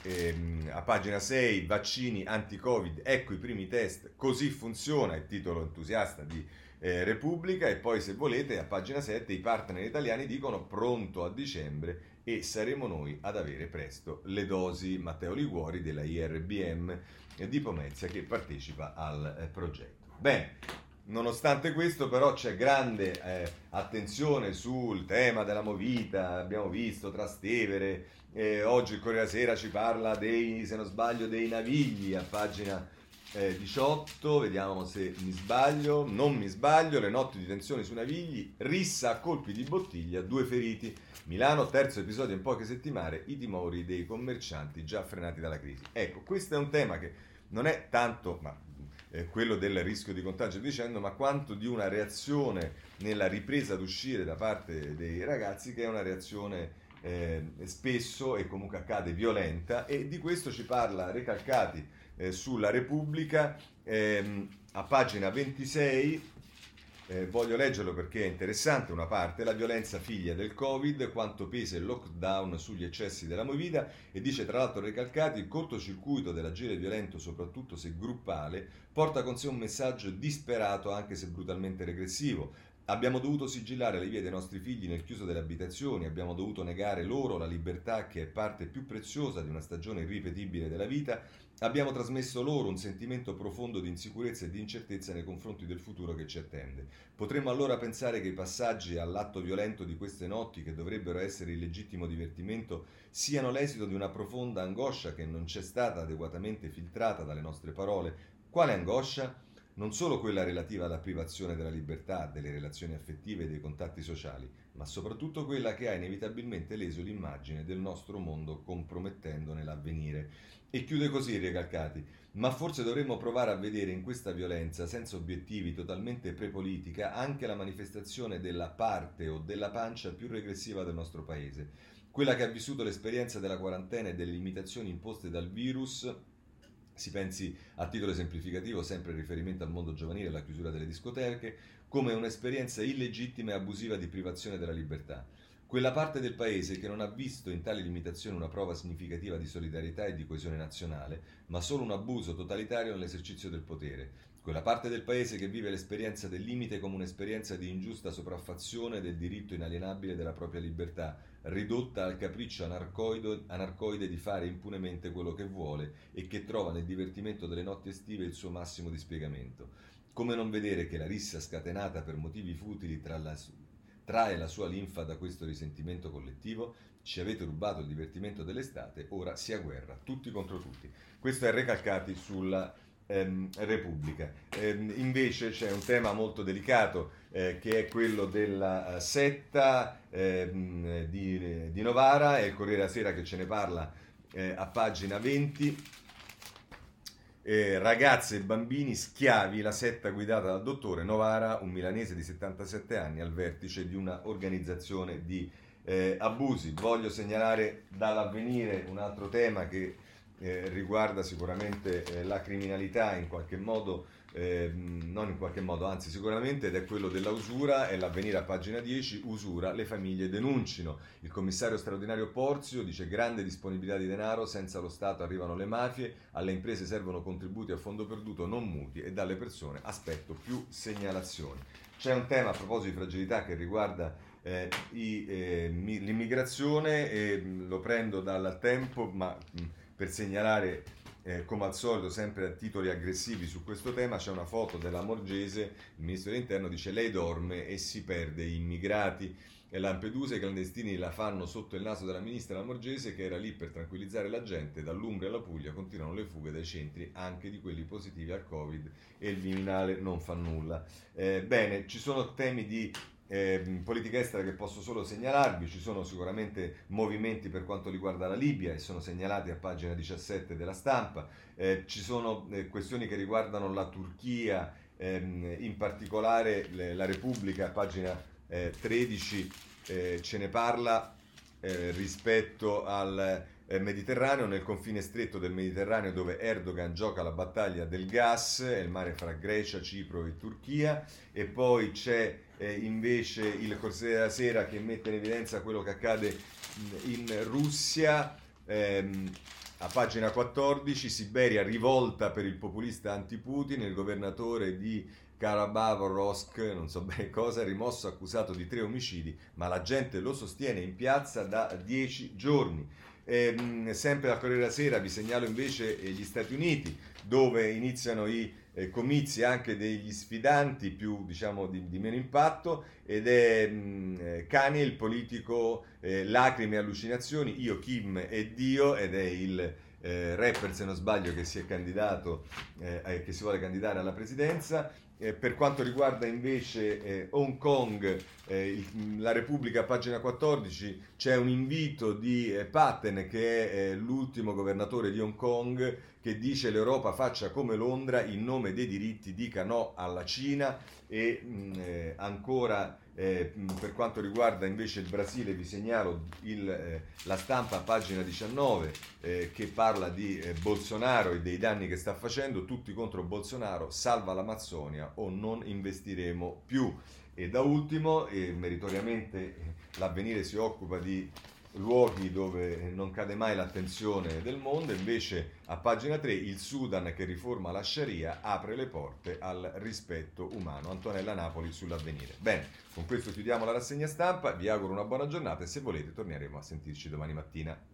ehm, a pagina 6, vaccini anti-Covid, ecco i primi test, così funziona il titolo entusiasta di eh, Repubblica e poi se volete a pagina 7 i partner italiani dicono pronto a dicembre e saremo noi ad avere presto le dosi Matteo Liguori della IRBM di Pomezia che partecipa al eh, progetto. Bene, Nonostante questo, però, c'è grande eh, attenzione sul tema della movita. Abbiamo visto Trastevere, eh, oggi il Corriere Sera ci parla dei, se non sbaglio, dei navigli a pagina eh, 18. Vediamo se mi sbaglio. Non mi sbaglio. Le notti di tensione sui navigli. Rissa a colpi di bottiglia, due feriti. Milano, terzo episodio in poche settimane. I timori dei commercianti già frenati dalla crisi. Ecco, questo è un tema che non è tanto, ma eh, quello del rischio di contagio dicendo, ma quanto di una reazione nella ripresa ad uscire da parte dei ragazzi che è una reazione eh, spesso e comunque accade violenta. E di questo ci parla Recalcati eh, sulla Repubblica ehm, a pagina 26 eh, voglio leggerlo perché è interessante una parte, la violenza figlia del Covid, quanto pesa il lockdown sugli eccessi della movida e dice tra l'altro Recalcati il cortocircuito dell'agire violento, soprattutto se gruppale, porta con sé un messaggio disperato anche se brutalmente regressivo Abbiamo dovuto sigillare le vie dei nostri figli nel chiuso delle abitazioni, abbiamo dovuto negare loro la libertà che è parte più preziosa di una stagione irripetibile della vita, abbiamo trasmesso loro un sentimento profondo di insicurezza e di incertezza nei confronti del futuro che ci attende. Potremmo allora pensare che i passaggi all'atto violento di queste notti, che dovrebbero essere il legittimo divertimento, siano l'esito di una profonda angoscia che non c'è stata adeguatamente filtrata dalle nostre parole. Quale angoscia? Non solo quella relativa alla privazione della libertà, delle relazioni affettive e dei contatti sociali, ma soprattutto quella che ha inevitabilmente leso l'immagine del nostro mondo compromettendone l'avvenire. E chiude così Recalcati, ma forse dovremmo provare a vedere in questa violenza senza obiettivi totalmente prepolitica anche la manifestazione della parte o della pancia più regressiva del nostro paese, quella che ha vissuto l'esperienza della quarantena e delle limitazioni imposte dal virus si pensi a titolo esemplificativo, sempre in riferimento al mondo giovanile e alla chiusura delle discoteche, come un'esperienza illegittima e abusiva di privazione della libertà. Quella parte del paese che non ha visto in tali limitazioni una prova significativa di solidarietà e di coesione nazionale, ma solo un abuso totalitario nell'esercizio del potere, quella parte del paese che vive l'esperienza del limite come un'esperienza di ingiusta sopraffazione del diritto inalienabile della propria libertà, ridotta al capriccio anarcoide di fare impunemente quello che vuole e che trova nel divertimento delle notti estive il suo massimo dispiegamento. Come non vedere che la rissa scatenata per motivi futili tra la, trae la sua linfa da questo risentimento collettivo? Ci avete rubato il divertimento dell'estate, ora sia guerra, tutti contro tutti. Questo è Recalcati sulla ehm, Repubblica. Ehm, invece c'è un tema molto delicato eh, che è quello della uh, setta ehm, di, di, Novara, è il Corriere della Sera che ce ne parla eh, a pagina 20. Eh, ragazze e bambini schiavi, la setta guidata dal dottore Novara, un milanese di 77 anni, al vertice di una organizzazione di eh, abusi. Voglio segnalare dall'avvenire un altro tema che eh, riguarda sicuramente eh, la criminalità in qualche modo, eh, non in qualche modo, anzi sicuramente, ed è quello della usura, è l'avvenire a pagina 10, usura, le famiglie denunciano. Il commissario straordinario Porzio dice grande disponibilità di denaro, senza lo Stato arrivano le mafie, alle imprese servono contributi a fondo perduto, non muti e dalle persone aspetto più segnalazioni. C'è un tema a proposito di fragilità che riguarda eh, i, eh, l'immigrazione e lo prendo dal tempo, ma... Mh, per segnalare eh, come al solito sempre a titoli aggressivi su questo tema c'è una foto della Morgese, il ministro dell'interno dice lei dorme e si perde immigrati e Lampedusa i clandestini la fanno sotto il naso della ministra Lamorgese che era lì per tranquillizzare la gente, dall'Umbria alla Puglia continuano le fughe dai centri anche di quelli positivi al Covid e il Viminale non fa nulla. Eh, bene, ci sono temi di eh, politica estera che posso solo segnalarvi, ci sono sicuramente movimenti per quanto riguarda la Libia e sono segnalati a pagina 17 della stampa, eh, ci sono eh, questioni che riguardano la Turchia, ehm, in particolare le, la Repubblica a pagina 13 eh, eh, ce ne parla eh, rispetto al Mediterraneo, nel confine stretto del Mediterraneo dove Erdogan gioca la battaglia del gas, il mare fra Grecia, Cipro e Turchia, e poi c'è eh, invece il Corriere della Sera che mette in evidenza quello che accade in Russia. Ehm, a pagina 14, Siberia rivolta per il populista anti-Putin, il governatore di Karabavorosk, non so bene cosa, rimosso accusato di tre omicidi, ma la gente lo sostiene in piazza da dieci giorni. Ehm, sempre al Corriere della Sera vi segnalo invece gli Stati Uniti, dove iniziano i eh, comizi anche degli sfidanti più diciamo di, di meno impatto ed è mh, mm, eh, Kanye il politico eh, lacrime e allucinazioni io Kim e Dio ed è il eh, rapper se non sbaglio che si è candidato eh, che si vuole candidare alla presidenza eh, per quanto riguarda invece eh, Hong Kong, eh, il, la Repubblica, pagina 14, c'è un invito di eh, Patten, che è eh, l'ultimo governatore di Hong Kong, che dice l'Europa faccia come Londra, in nome dei diritti dica no alla Cina e mh, mm, eh, ancora eh, per quanto riguarda invece il Brasile vi segnalo il, eh, la stampa pagina 19 eh, che parla di eh, Bolsonaro e dei danni che sta facendo, tutti contro Bolsonaro, salva l'Amazzonia o non investiremo più. E da ultimo, meritoriamente, l'avvenire si occupa di luoghi dove non cade mai l'attenzione del mondo, invece a pagina 3 il Sudan che riforma la Sharia apre le porte al rispetto umano. Antonella Napoli sull'avvenire. Bene, con questo chiudiamo la rassegna stampa, vi auguro una buona giornata e se volete torneremo a sentirci domani mattina.